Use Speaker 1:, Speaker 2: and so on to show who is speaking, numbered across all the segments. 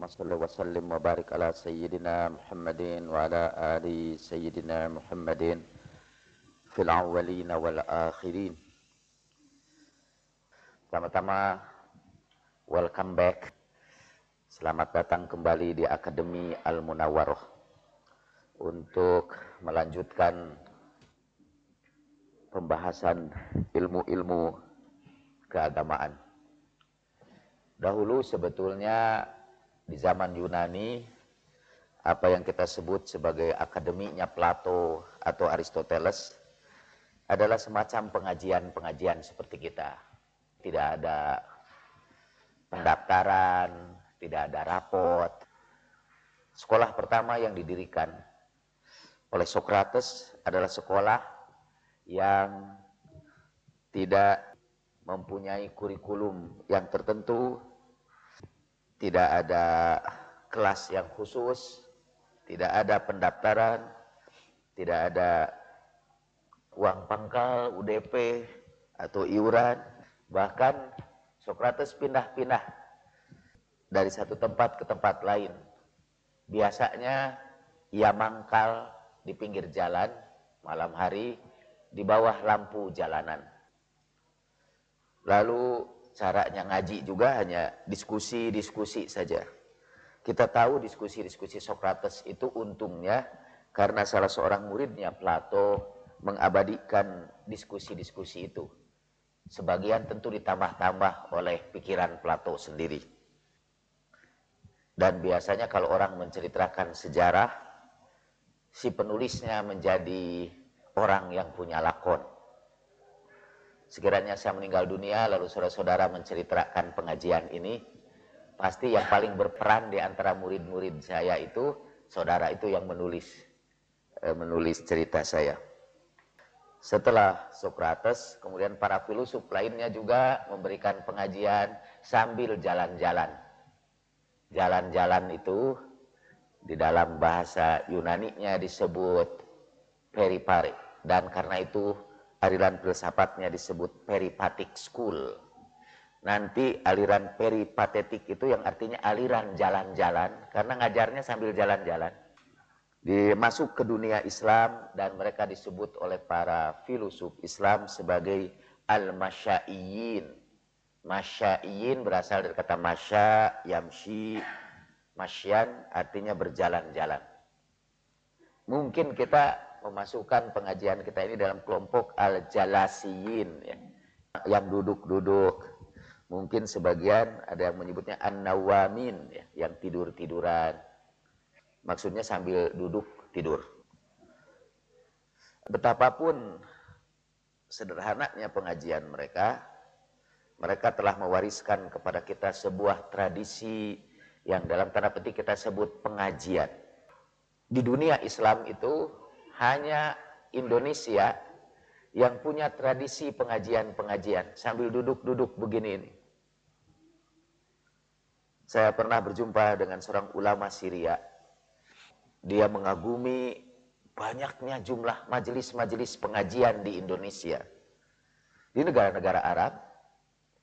Speaker 1: اللهم صل وسلم وبارك على سيدنا محمد وعلى آل سيدنا محمد في الأولين والآخرين Pertama-tama welcome back Selamat datang kembali di Akademi Al-Munawwaroh Untuk melanjutkan pembahasan ilmu-ilmu keagamaan Dahulu sebetulnya di zaman Yunani apa yang kita sebut sebagai akademinya Plato atau Aristoteles adalah semacam pengajian-pengajian seperti kita. Tidak ada pendaftaran, tidak ada rapot. Sekolah pertama yang didirikan oleh Socrates adalah sekolah yang tidak mempunyai kurikulum yang tertentu, tidak ada kelas yang khusus, tidak ada pendaftaran, tidak ada uang pangkal, UDP, atau iuran. Bahkan Socrates pindah-pindah dari satu tempat ke tempat lain. Biasanya ia mangkal di pinggir jalan malam hari di bawah lampu jalanan. Lalu caranya ngaji juga hanya diskusi-diskusi saja. Kita tahu diskusi-diskusi Socrates itu untungnya karena salah seorang muridnya Plato mengabadikan diskusi-diskusi itu. Sebagian tentu ditambah-tambah oleh pikiran Plato sendiri. Dan biasanya kalau orang menceritakan sejarah, si penulisnya menjadi orang yang punya lakon sekiranya saya meninggal dunia lalu saudara-saudara menceritakan pengajian ini pasti yang paling berperan di antara murid-murid saya itu saudara itu yang menulis eh, menulis cerita saya. Setelah Socrates kemudian para filosof lainnya juga memberikan pengajian sambil jalan-jalan. Jalan-jalan itu di dalam bahasa Yunani-nya disebut peripare. Dan karena itu aliran filsafatnya disebut peripatik school. Nanti aliran peripatetik itu yang artinya aliran jalan-jalan, karena ngajarnya sambil jalan-jalan. Dimasuk ke dunia Islam dan mereka disebut oleh para filosof Islam sebagai al-masyaiyin. Masyaiyin berasal dari kata masya, yamshi, masyan artinya berjalan-jalan. Mungkin kita memasukkan pengajian kita ini dalam kelompok al-jalasiyin ya. yang duduk-duduk. Mungkin sebagian ada yang menyebutnya an-nawamin ya, yang tidur-tiduran. Maksudnya sambil duduk tidur. Betapapun sederhananya pengajian mereka, mereka telah mewariskan kepada kita sebuah tradisi yang dalam tanda petik kita sebut pengajian. Di dunia Islam itu hanya Indonesia yang punya tradisi pengajian-pengajian sambil duduk-duduk begini ini. Saya pernah berjumpa dengan seorang ulama Syria. Dia mengagumi banyaknya jumlah majelis-majelis pengajian di Indonesia. Di negara-negara Arab,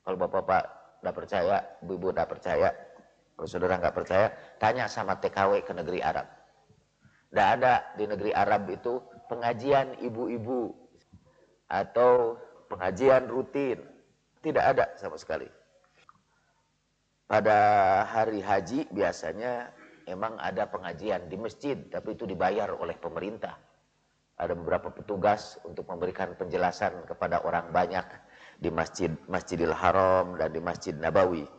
Speaker 1: kalau bapak-bapak tidak percaya, ibu-ibu tidak percaya, kalau saudara nggak percaya, tanya sama TKW ke negeri Arab. Tidak ada di negeri Arab itu pengajian ibu-ibu atau pengajian rutin. Tidak ada sama sekali. Pada hari haji biasanya emang ada pengajian di masjid, tapi itu dibayar oleh pemerintah. Ada beberapa petugas untuk memberikan penjelasan kepada orang banyak di masjid Masjidil Haram dan di Masjid Nabawi.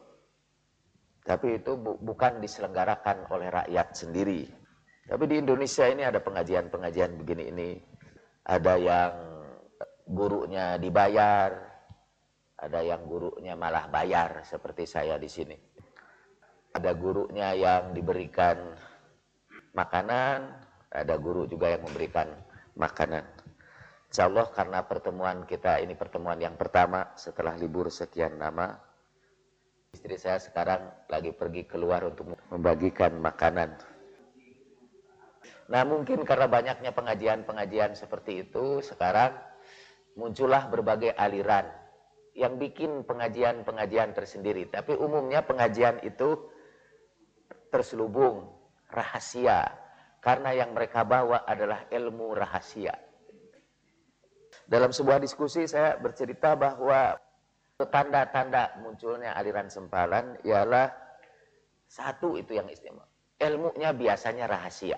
Speaker 1: Tapi itu bu bukan diselenggarakan oleh rakyat sendiri, tapi di Indonesia ini ada pengajian-pengajian begini ini. Ada yang gurunya dibayar, ada yang gurunya malah bayar seperti saya di sini. Ada gurunya yang diberikan makanan, ada guru juga yang memberikan makanan. Insya Allah karena pertemuan kita ini pertemuan yang pertama setelah libur sekian lama, istri saya sekarang lagi pergi keluar untuk membagikan makanan Nah mungkin karena banyaknya pengajian-pengajian seperti itu, sekarang muncullah berbagai aliran yang bikin pengajian-pengajian tersendiri. Tapi umumnya pengajian itu terselubung rahasia karena yang mereka bawa adalah ilmu rahasia. Dalam sebuah diskusi saya bercerita bahwa tanda-tanda munculnya aliran sempalan ialah satu itu yang istimewa. Ilmunya biasanya rahasia.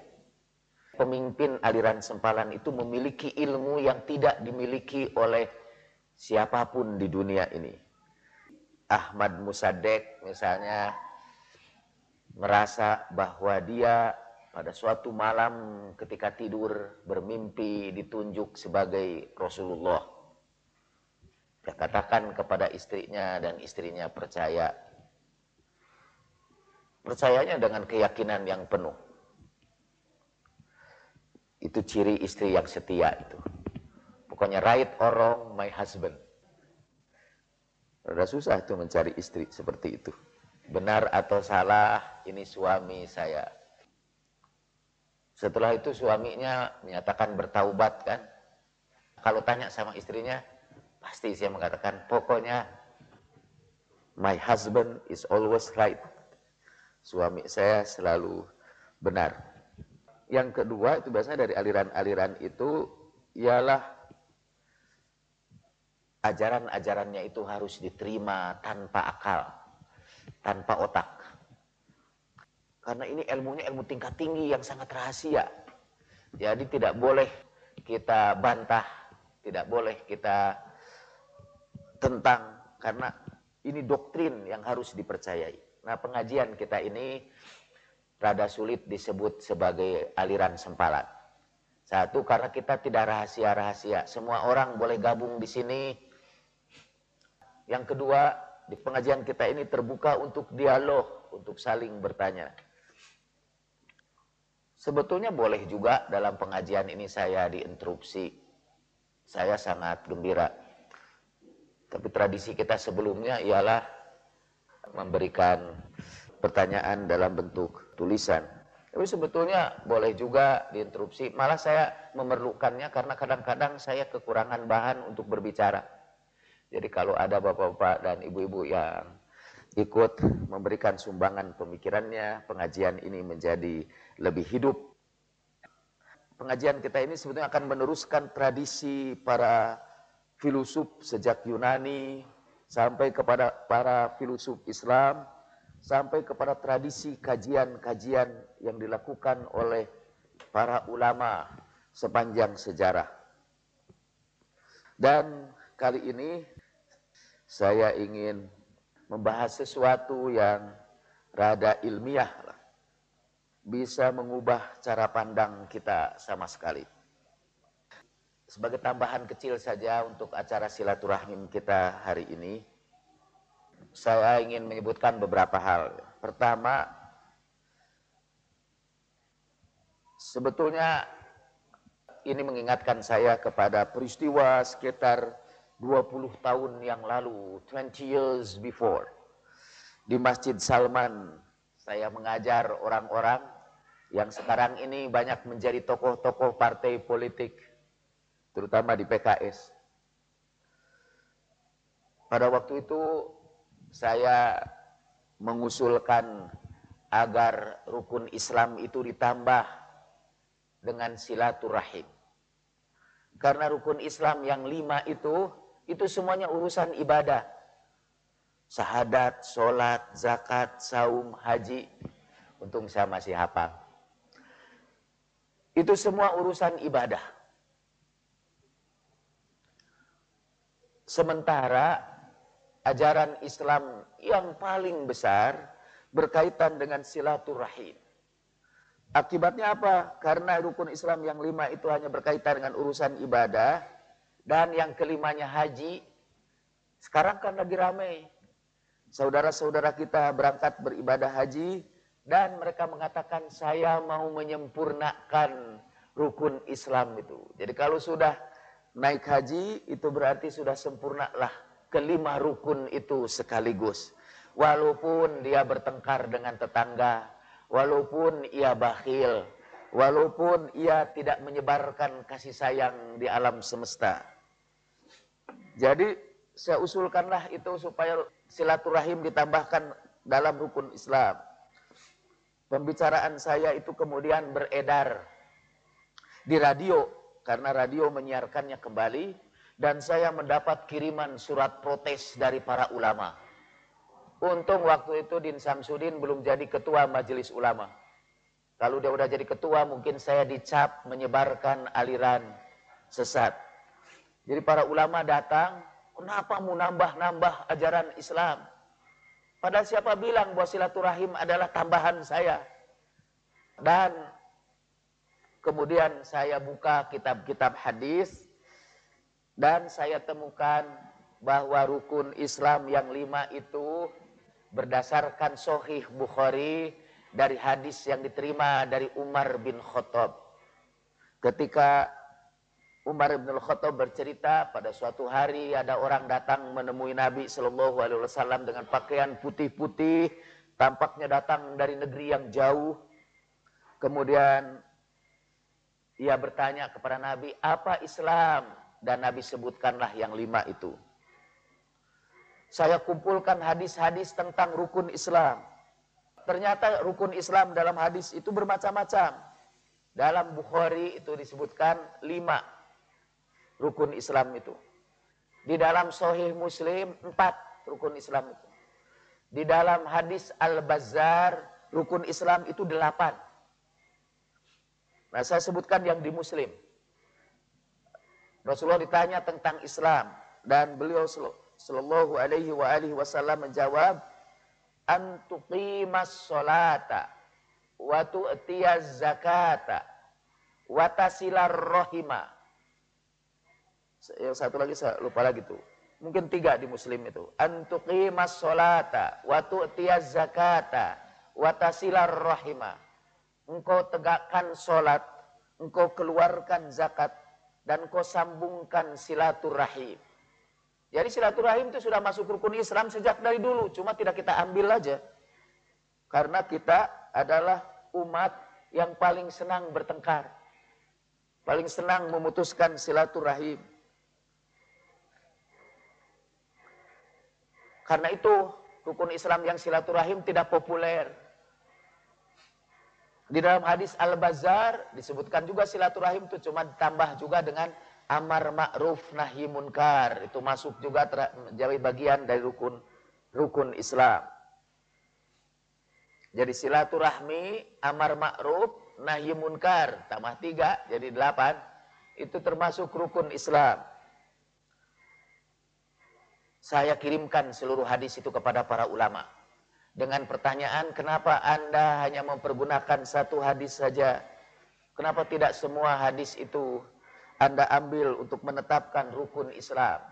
Speaker 1: Pemimpin aliran sempalan itu memiliki ilmu yang tidak dimiliki oleh siapa pun di dunia ini. Ahmad Musadek misalnya merasa bahwa dia pada suatu malam ketika tidur bermimpi ditunjuk sebagai Rasulullah. Dia katakan kepada istrinya dan istrinya percaya. Percayanya dengan keyakinan yang penuh. Itu ciri istri yang setia itu. Pokoknya right or wrong my husband. Sudah susah itu mencari istri seperti itu. Benar atau salah ini suami saya setelah itu suaminya menyatakan bertaubat kan. Kalau tanya sama istrinya, pasti saya mengatakan, pokoknya my husband is always right. Suami saya selalu benar. Yang kedua itu biasanya dari aliran-aliran itu ialah ajaran-ajarannya itu harus diterima tanpa akal, tanpa otak. Karena ini ilmunya ilmu tingkat tinggi yang sangat rahasia. Jadi tidak boleh kita bantah, tidak boleh kita tentang karena ini doktrin yang harus dipercayai. Nah, pengajian kita ini rada sulit disebut sebagai aliran sempalan. Satu karena kita tidak rahasia-rahasia. Semua orang boleh gabung di sini. Yang kedua, di pengajian kita ini terbuka untuk dialog, untuk saling bertanya. Sebetulnya boleh juga dalam pengajian ini saya diinterupsi. Saya sangat gembira. Tapi tradisi kita sebelumnya ialah memberikan pertanyaan dalam bentuk tulisan. Tapi sebetulnya boleh juga diinterupsi. Malah saya memerlukannya karena kadang-kadang saya kekurangan bahan untuk berbicara. Jadi kalau ada bapak-bapak dan ibu-ibu yang ikut memberikan sumbangan pemikirannya, pengajian ini menjadi lebih hidup. Pengajian kita ini sebetulnya akan meneruskan tradisi para filosof sejak Yunani sampai kepada para filosof Islam, sampai kepada tradisi kajian-kajian yang dilakukan oleh para ulama sepanjang sejarah. Dan kali ini saya ingin membahas sesuatu yang rada ilmiah lah. Bisa mengubah cara pandang kita sama sekali. Sebagai tambahan kecil saja untuk acara silaturahim kita hari ini, saya ingin menyebutkan beberapa hal. Pertama, sebetulnya ini mengingatkan saya kepada peristiwa sekitar 20 tahun yang lalu, 20 years before. Di Masjid Salman, saya mengajar orang-orang yang sekarang ini banyak menjadi tokoh-tokoh partai politik, terutama di PKS. Pada waktu itu saya mengusulkan agar rukun Islam itu ditambah dengan silaturahim. Karena rukun Islam yang lima itu itu semuanya urusan ibadah. Sahadat, sholat, zakat, saum, haji. Untung saya masih hafal. Itu semua urusan ibadah. Sementara ajaran Islam yang paling besar berkaitan dengan silaturahim. Akibatnya apa? Karena rukun Islam yang lima itu hanya berkaitan dengan urusan ibadah, dan yang kelimanya haji. Sekarang kan lagi ramai. Saudara-saudara kita berangkat beribadah haji dan mereka mengatakan saya mau menyempurnakan rukun Islam itu. Jadi kalau sudah naik haji itu berarti sudah sempurnalah kelima rukun itu sekaligus. Walaupun dia bertengkar dengan tetangga, walaupun ia bakhil, walaupun ia tidak menyebarkan kasih sayang di alam semesta. Jadi saya usulkanlah itu supaya silaturahim ditambahkan dalam rukun Islam. Pembicaraan saya itu kemudian beredar di radio karena radio menyiarkannya kembali dan saya mendapat kiriman surat protes dari para ulama. Untung waktu itu Din Samsudin belum jadi ketua majelis ulama. Kalau dia udah jadi ketua mungkin saya dicap menyebarkan aliran sesat. Jadi para ulama datang, kenapa mau nambah-nambah ajaran Islam? Padahal siapa bilang bahwa silaturahim adalah tambahan saya? Dan kemudian saya buka kitab-kitab hadis dan saya temukan bahwa rukun Islam yang lima itu berdasarkan Sohih Bukhari dari hadis yang diterima dari Umar bin Khattab. Ketika Umar bin Khattab bercerita pada suatu hari ada orang datang menemui Nabi Shallallahu Alaihi Wasallam dengan pakaian putih-putih, tampaknya datang dari negeri yang jauh. Kemudian ia bertanya kepada Nabi, apa Islam? Dan Nabi sebutkanlah yang lima itu. Saya kumpulkan hadis-hadis tentang rukun Islam. Ternyata rukun Islam dalam hadis itu bermacam-macam. Dalam Bukhari itu disebutkan lima rukun Islam itu. Di dalam Sahih Muslim empat rukun Islam itu. Di dalam hadis Al-Bazzar rukun Islam itu delapan. Nah saya sebutkan yang di Muslim. Rasulullah ditanya tentang Islam dan beliau sallallahu alaihi wa alihi wasallam menjawab antuqimas salata wa tu'tiyaz zakata wa tasilar rahima. Yang satu lagi saya lupa lagi tuh. Mungkin tiga di muslim itu. Antuqimas salata wa tu'tiyaz zakata wa tasilar rahima. Engkau tegakkan salat, engkau keluarkan zakat dan kau sambungkan silaturahim. Jadi silaturahim itu sudah masuk rukun Islam sejak dari dulu, cuma tidak kita ambil aja. Karena kita adalah umat yang paling senang bertengkar. Paling senang memutuskan silaturahim. Karena itu rukun Islam yang silaturahim tidak populer. Di dalam hadis Al-Bazar disebutkan juga silaturahim itu cuma ditambah juga dengan amar ma'ruf nahi munkar. Itu masuk juga menjadi bagian dari rukun rukun Islam. Jadi silaturahmi, amar ma'ruf, nahi munkar, tambah tiga jadi delapan. Itu termasuk rukun Islam. Saya kirimkan seluruh hadis itu kepada para ulama dengan pertanyaan kenapa Anda hanya mempergunakan satu hadis saja? Kenapa tidak semua hadis itu Anda ambil untuk menetapkan rukun Islam?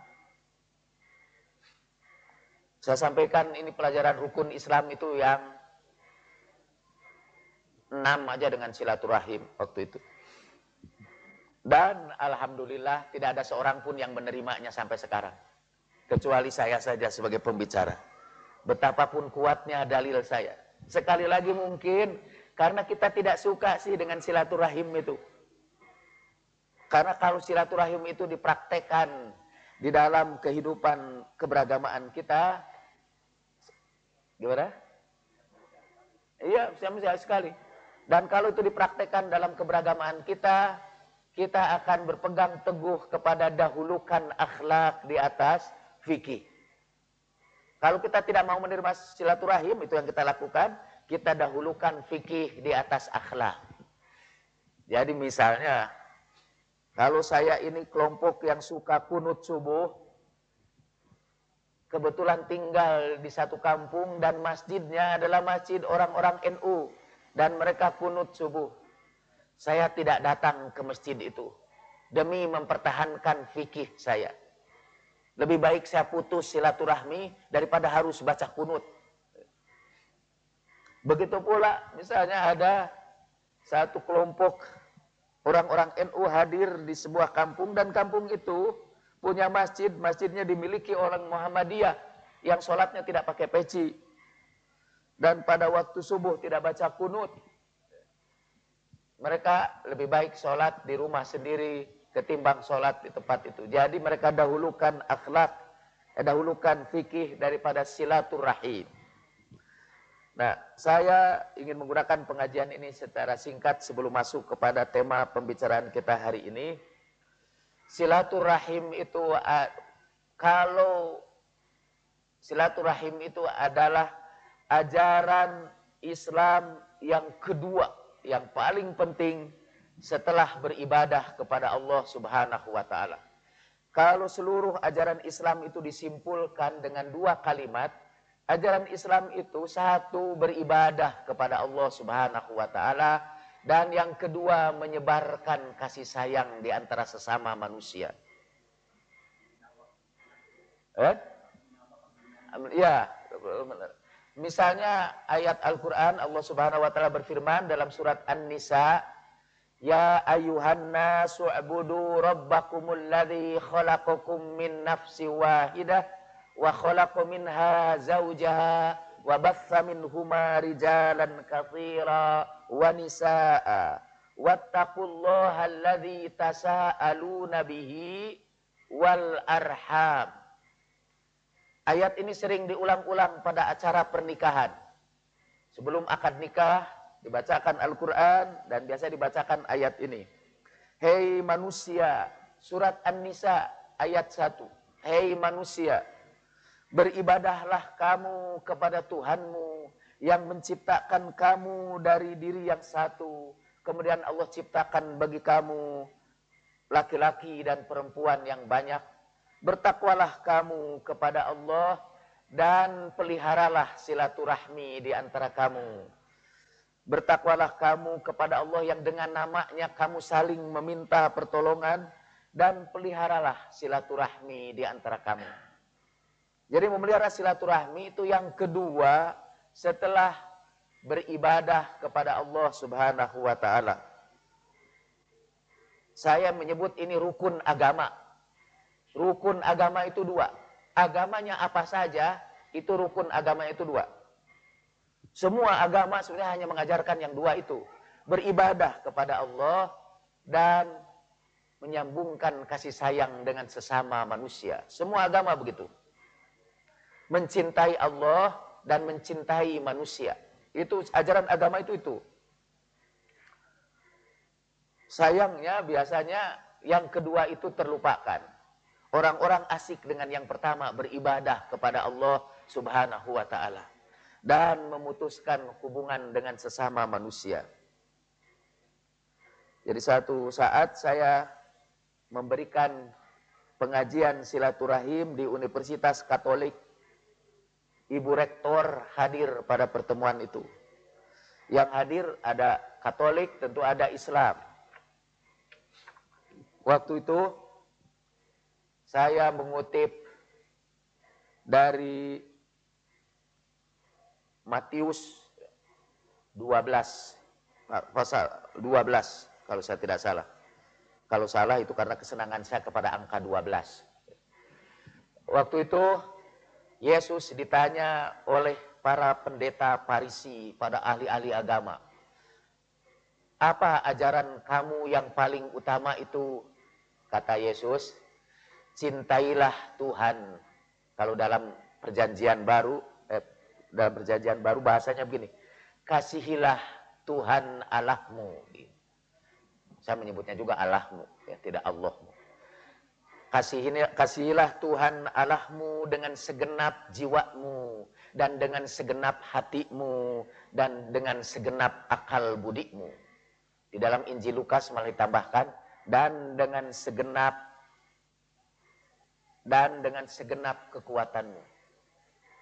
Speaker 1: Saya sampaikan ini pelajaran rukun Islam itu yang enam aja dengan silaturahim waktu itu. Dan Alhamdulillah tidak ada seorang pun yang menerimanya sampai sekarang. Kecuali saya saja sebagai pembicara. Betapapun kuatnya dalil saya. Sekali lagi mungkin karena kita tidak suka sih dengan silaturahim itu. Karena kalau silaturahim itu dipraktekkan di dalam kehidupan keberagamaan kita, gimana? Iya, saya sekali. Dan kalau itu dipraktekkan dalam keberagamaan kita, kita akan berpegang teguh kepada dahulukan akhlak di atas fikih. Kalau kita tidak mau menerima silaturahim, itu yang kita lakukan, kita dahulukan fikih di atas akhlak. Jadi misalnya, kalau saya ini kelompok yang suka kunut subuh, kebetulan tinggal di satu kampung dan masjidnya adalah masjid orang-orang NU dan mereka kunut subuh. Saya tidak datang ke masjid itu demi mempertahankan fikih saya. Lebih baik saya putus silaturahmi daripada harus baca kunut. Begitu pula misalnya ada satu kelompok orang-orang NU hadir di sebuah kampung dan kampung itu punya masjid, masjidnya dimiliki orang Muhammadiyah yang sholatnya tidak pakai peci. Dan pada waktu subuh tidak baca kunut. Mereka lebih baik sholat di rumah sendiri, ketimbang sholat di tempat itu. Jadi mereka dahulukan akhlak, dahulukan fikih daripada silaturahim. Nah, saya ingin menggunakan pengajian ini secara singkat sebelum masuk kepada tema pembicaraan kita hari ini. Silaturahim itu kalau silaturahim itu adalah ajaran Islam yang kedua, yang paling penting setelah beribadah kepada Allah Subhanahu wa taala. Kalau seluruh ajaran Islam itu disimpulkan dengan dua kalimat, Ajaran Islam itu satu beribadah kepada Allah Subhanahu wa taala dan yang kedua menyebarkan kasih sayang di antara sesama manusia. Eh? Ya, misalnya ayat Al-Qur'an Allah Subhanahu wa taala berfirman dalam surat An-Nisa, "Ya ayuhan nasu ubudu rabbakumul ladzi khalaqakum min nafsin wahidah" wa khalaqa minha zawjaha wa batha minhuma rijalan katsira wa nisaa wattaqullaha alladzi tasaaluna bihi wal arham Ayat ini sering diulang-ulang pada acara pernikahan. Sebelum akad nikah dibacakan Al-Qur'an dan biasa dibacakan ayat ini. Hei manusia, surat An-Nisa ayat 1. Hei manusia, Beribadahlah kamu kepada Tuhanmu yang menciptakan kamu dari diri yang satu. Kemudian Allah ciptakan bagi kamu laki-laki dan perempuan yang banyak. Bertakwalah kamu kepada Allah dan peliharalah silaturahmi di antara kamu. Bertakwalah kamu kepada Allah yang dengan namanya kamu saling meminta pertolongan dan peliharalah silaturahmi di antara kamu. Jadi memelihara silaturahmi itu yang kedua setelah beribadah kepada Allah Subhanahu wa taala. Saya menyebut ini rukun agama. Rukun agama itu dua. Agamanya apa saja, itu rukun agama itu dua. Semua agama sebenarnya hanya mengajarkan yang dua itu. Beribadah kepada Allah dan menyambungkan kasih sayang dengan sesama manusia. Semua agama begitu mencintai Allah dan mencintai manusia. Itu ajaran agama itu itu. Sayangnya biasanya yang kedua itu terlupakan. Orang-orang asik dengan yang pertama beribadah kepada Allah Subhanahu wa taala dan memutuskan hubungan dengan sesama manusia. Jadi satu saat saya memberikan pengajian silaturahim di Universitas Katolik Ibu Rektor hadir pada pertemuan itu. Yang hadir ada Katolik, tentu ada Islam. Waktu itu saya mengutip dari Matius 12 pasal 12 kalau saya tidak salah. Kalau salah itu karena kesenangan saya kepada angka 12. Waktu itu Yesus ditanya oleh para pendeta Parisi, pada ahli-ahli agama. Apa ajaran kamu yang paling utama itu? Kata Yesus, cintailah Tuhan. Kalau dalam perjanjian baru, dalam perjanjian baru bahasanya begini, kasihilah Tuhan Allahmu. Saya menyebutnya juga Allahmu, ya, tidak Allahmu. Kasihilah Tuhan Allahmu dengan segenap jiwamu dan dengan segenap hatimu dan dengan segenap akal budimu. Di dalam Injil Lukas malah ditambahkan dan dengan segenap dan dengan segenap kekuatanmu.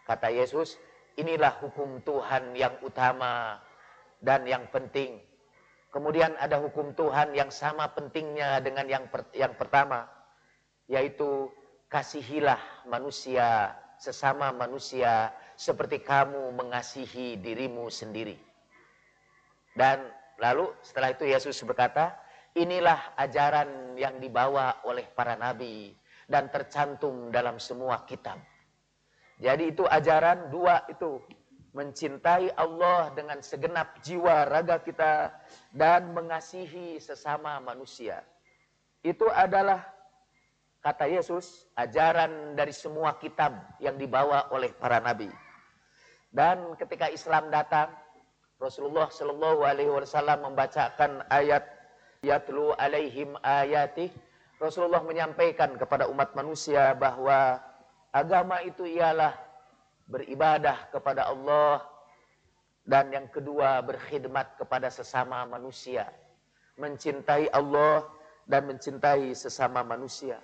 Speaker 1: Kata Yesus, inilah hukum Tuhan yang utama dan yang penting. Kemudian ada hukum Tuhan yang sama pentingnya dengan yang per, yang pertama yaitu kasihilah manusia sesama manusia seperti kamu mengasihi dirimu sendiri. Dan lalu setelah itu Yesus berkata, inilah ajaran yang dibawa oleh para nabi dan tercantum dalam semua kitab. Jadi itu ajaran dua itu mencintai Allah dengan segenap jiwa raga kita dan mengasihi sesama manusia. Itu adalah kata Yesus, ajaran dari semua kitab yang dibawa oleh para nabi. Dan ketika Islam datang, Rasulullah Shallallahu Alaihi Wasallam membacakan ayat yatlu alaihim ayati. Rasulullah menyampaikan kepada umat manusia bahwa agama itu ialah beribadah kepada Allah dan yang kedua berkhidmat kepada sesama manusia, mencintai Allah dan mencintai sesama manusia.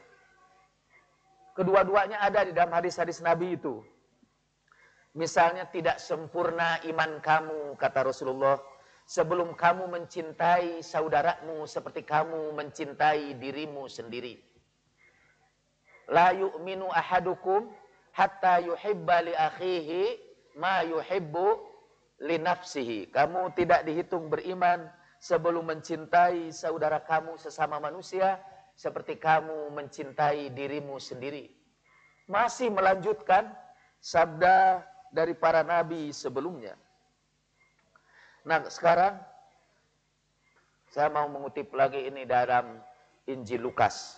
Speaker 1: Kedua-duanya ada di dalam hadis-hadis Nabi itu. Misalnya tidak sempurna iman kamu, kata Rasulullah, sebelum kamu mencintai saudaramu seperti kamu mencintai dirimu sendiri. La yu'minu ahadukum hatta yuhibba li akhihi ma yuhibbu li nafsihi. Kamu tidak dihitung beriman sebelum mencintai saudara kamu sesama manusia seperti kamu mencintai dirimu sendiri. Masih melanjutkan sabda dari para nabi sebelumnya. Nah, sekarang saya mau mengutip lagi ini dalam Injil Lukas.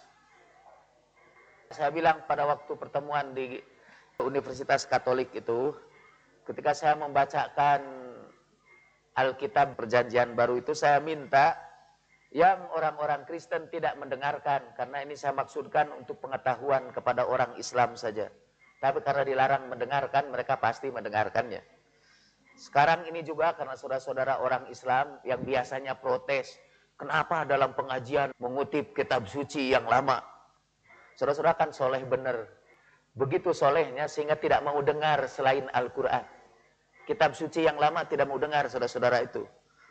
Speaker 1: Saya bilang pada waktu pertemuan di Universitas Katolik itu, ketika saya membacakan Alkitab Perjanjian Baru itu, saya minta yang orang-orang Kristen tidak mendengarkan, karena ini saya maksudkan untuk pengetahuan kepada orang Islam saja. Tapi karena dilarang mendengarkan, mereka pasti mendengarkannya. Sekarang ini juga karena saudara-saudara orang Islam yang biasanya protes, kenapa dalam pengajian mengutip kitab suci yang lama? Saudara-saudara kan soleh benar. Begitu solehnya sehingga tidak mau dengar selain Al-Quran. Kitab suci yang lama tidak mau dengar saudara-saudara itu.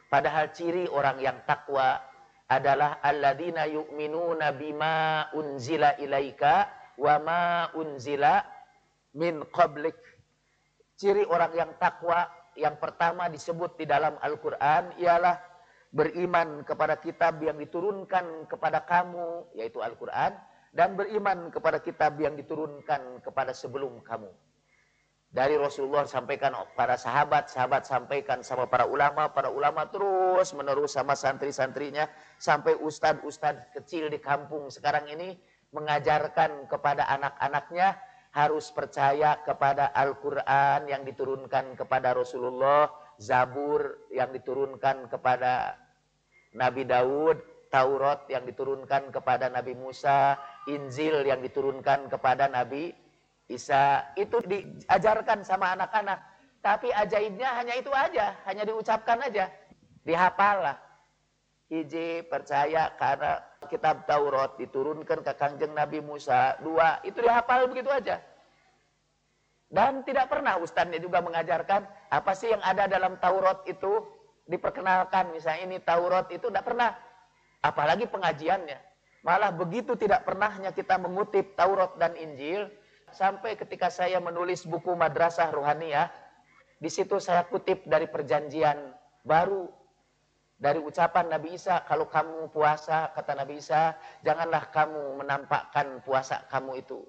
Speaker 1: Padahal ciri orang yang takwa adalah alladzina yu'minuna bima unzila ilaika wa ma unzila min qablik. Ciri orang yang takwa yang pertama disebut di dalam Al-Quran ialah beriman kepada kitab yang diturunkan kepada kamu, yaitu Al-Quran, dan beriman kepada kitab yang diturunkan kepada sebelum kamu. Dari Rasulullah sampaikan para sahabat, sahabat sampaikan sama para ulama, para ulama terus menerus sama santri-santrinya, sampai ustadz-ustadz kecil di kampung sekarang ini mengajarkan kepada anak-anaknya harus percaya kepada Al-Quran yang diturunkan kepada Rasulullah, Zabur yang diturunkan kepada Nabi Daud, Taurat yang diturunkan kepada Nabi Musa, Injil yang diturunkan kepada Nabi Isa. Itu diajarkan sama anak-anak. Tapi ajaibnya hanya itu aja, hanya diucapkan aja. Dihafal lah. Hiji percaya karena kitab Taurat diturunkan ke kanjeng Nabi Musa. Dua, itu dihafal begitu aja. Dan tidak pernah ustadznya juga mengajarkan apa sih yang ada dalam Taurat itu diperkenalkan. Misalnya ini Taurat itu tidak pernah. Apalagi pengajiannya. Malah begitu tidak pernahnya kita mengutip Taurat dan Injil. Sampai ketika saya menulis buku Madrasah Ruhaniyah. Di situ saya kutip dari perjanjian baru dari ucapan Nabi Isa, kalau kamu puasa, kata Nabi Isa, janganlah kamu menampakkan puasa kamu itu.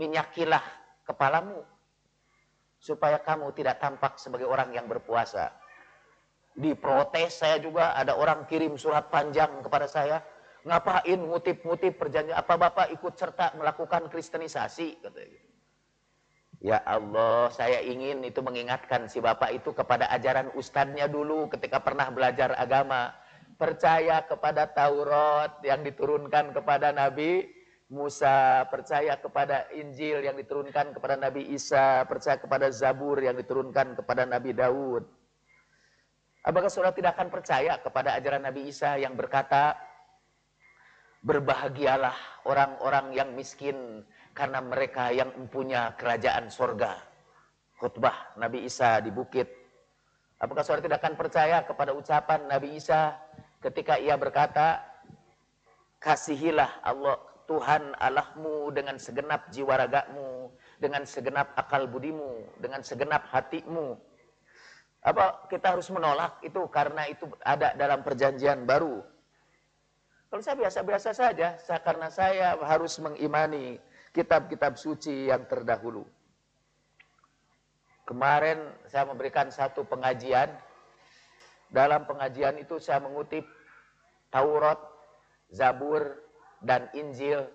Speaker 1: Minyakilah kepalamu, supaya kamu tidak tampak sebagai orang yang berpuasa. Diprotes saya juga, ada orang kirim surat panjang kepada saya, ngapain ngutip-ngutip perjanjian, apa Bapak ikut serta melakukan kristenisasi? Ya Allah, saya ingin itu mengingatkan si bapak itu kepada ajaran ustadznya dulu ketika pernah belajar agama. Percaya kepada Taurat yang diturunkan kepada Nabi Musa, percaya kepada Injil yang diturunkan kepada Nabi Isa, percaya kepada Zabur yang diturunkan kepada Nabi Daud. Apakah saudara tidak akan percaya kepada ajaran Nabi Isa yang berkata, Berbahagialah orang-orang yang miskin karena mereka yang mempunyai kerajaan sorga. Khutbah Nabi Isa di bukit. Apakah saudara tidak akan percaya kepada ucapan Nabi Isa ketika ia berkata, Kasihilah Allah Tuhan Allahmu dengan segenap jiwa ragamu, dengan segenap akal budimu, dengan segenap hatimu. Apa kita harus menolak itu karena itu ada dalam perjanjian baru. Kalau saya biasa-biasa saja, karena saya harus mengimani kitab-kitab suci yang terdahulu. Kemarin saya memberikan satu pengajian. Dalam pengajian itu saya mengutip Taurat, Zabur, dan Injil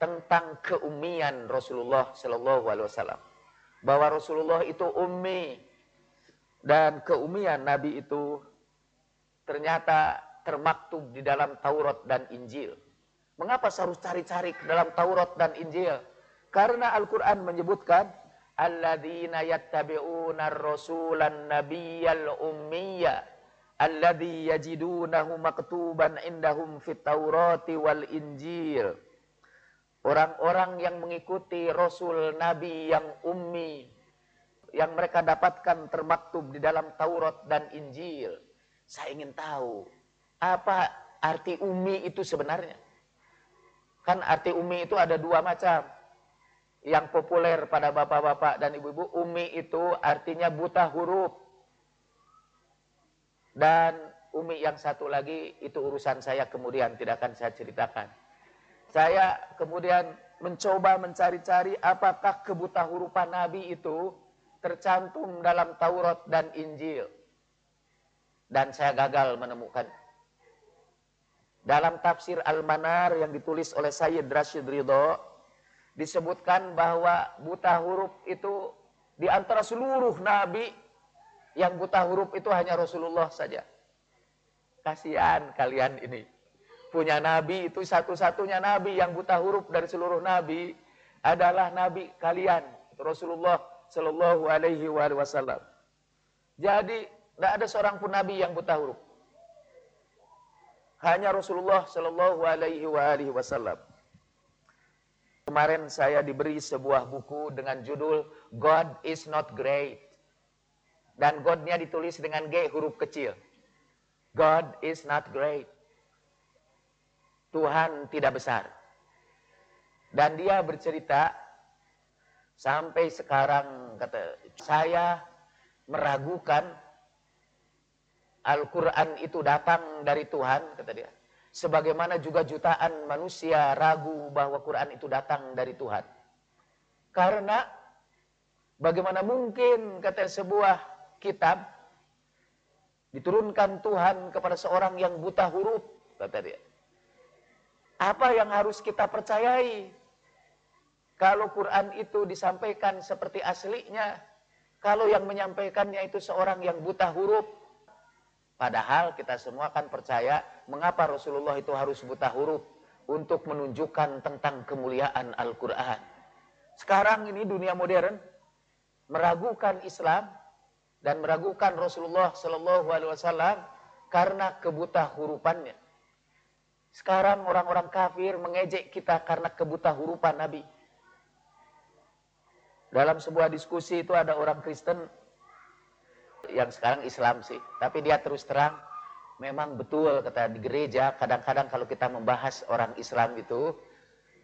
Speaker 1: tentang keumian Rasulullah Shallallahu Alaihi Wasallam. Bahwa Rasulullah itu ummi, Dan keumian Nabi itu ternyata termaktub di dalam Taurat dan Injil. Mengapa harus cari-cari ke dalam Taurat dan Injil? Karena Al-Quran menyebutkan, Alladzina yattabi'una rasulan nabiyyal ummiyya alladzi yajidunahu maktuban indahum fit Taurati wal Injil. Orang-orang yang mengikuti Rasul Nabi yang ummi, yang mereka dapatkan termaktub di dalam Taurat dan Injil. Saya ingin tahu, apa arti ummi itu sebenarnya? Kan arti ummi itu ada dua macam. Yang populer pada bapak-bapak dan ibu-ibu, ummi itu artinya buta huruf. Dan umi yang satu lagi itu urusan saya kemudian tidak akan saya ceritakan. Saya kemudian mencoba mencari-cari apakah kebuta hurufan Nabi itu tercantum dalam Taurat dan Injil. Dan saya gagal menemukan dalam tafsir Al-Manar yang ditulis oleh Sayyid Rashid Ridho, disebutkan bahwa buta huruf itu di antara seluruh nabi yang buta huruf itu hanya Rasulullah saja. Kasihan kalian ini. Punya nabi itu satu-satunya nabi yang buta huruf dari seluruh nabi adalah nabi kalian, Rasulullah Shallallahu alaihi wasallam. Jadi tidak ada seorang pun nabi yang buta huruf. Hanya Rasulullah Shallallahu Alaihi Wasallam. Kemarin saya diberi sebuah buku dengan judul God is not great. Dan God-nya ditulis dengan G huruf kecil. God is not great. Tuhan tidak besar. Dan dia bercerita sampai sekarang kata saya meragukan Al-Quran itu datang dari Tuhan, kata dia. Sebagaimana juga jutaan manusia ragu bahwa Quran itu datang dari Tuhan. Karena bagaimana mungkin kata sebuah kitab diturunkan Tuhan kepada seorang yang buta huruf, kata dia. Apa yang harus kita percayai? Kalau Quran itu disampaikan seperti aslinya, kalau yang menyampaikannya itu seorang yang buta huruf, Padahal kita semua kan percaya mengapa Rasulullah itu harus buta huruf untuk menunjukkan tentang kemuliaan Al-Quran. Sekarang ini dunia modern meragukan Islam dan meragukan Rasulullah Sallallahu Alaihi Wasallam karena kebuta hurufannya. Sekarang orang-orang kafir mengejek kita karena kebuta hurufan Nabi. Dalam sebuah diskusi itu ada orang Kristen yang sekarang Islam sih. Tapi dia terus terang, memang betul kata di gereja, kadang-kadang kalau kita membahas orang Islam itu,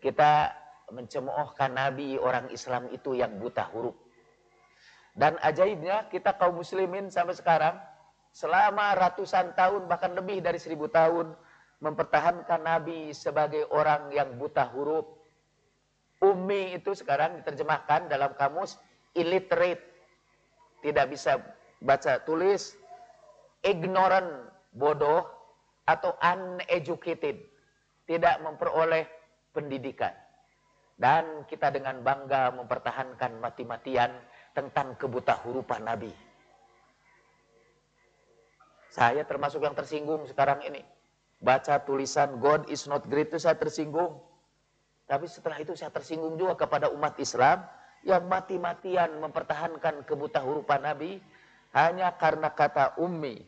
Speaker 1: kita mencemoohkan Nabi orang Islam itu yang buta huruf. Dan ajaibnya kita kaum muslimin sampai sekarang, selama ratusan tahun bahkan lebih dari seribu tahun, mempertahankan Nabi sebagai orang yang buta huruf. Umi itu sekarang diterjemahkan dalam kamus illiterate. Tidak bisa baca tulis, ignorant, bodoh, atau uneducated, tidak memperoleh pendidikan. Dan kita dengan bangga mempertahankan mati-matian tentang kebuta hurufan Nabi. Saya termasuk yang tersinggung sekarang ini. Baca tulisan God is not great itu saya tersinggung. Tapi setelah itu saya tersinggung juga kepada umat Islam yang mati-matian mempertahankan kebuta hurufan Nabi hanya karena kata ummi.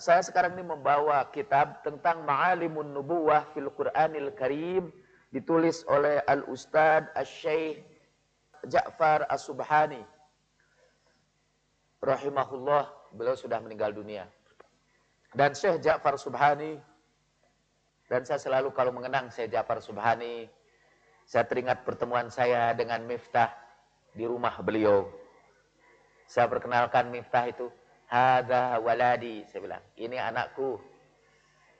Speaker 1: Saya sekarang ini membawa kitab tentang Ma'alimun Nubuwah fil Qur'anil Karim ditulis oleh Al-Ustad Al-Syeikh Ja'far As-Subhani. Rahimahullah, beliau sudah meninggal dunia. Dan Syekh Ja'far Subhani, dan saya selalu kalau mengenang Syekh Ja'far Subhani, saya teringat pertemuan saya dengan Miftah di rumah beliau saya perkenalkan Miftah itu. Hada waladi. Saya bilang, ini anakku.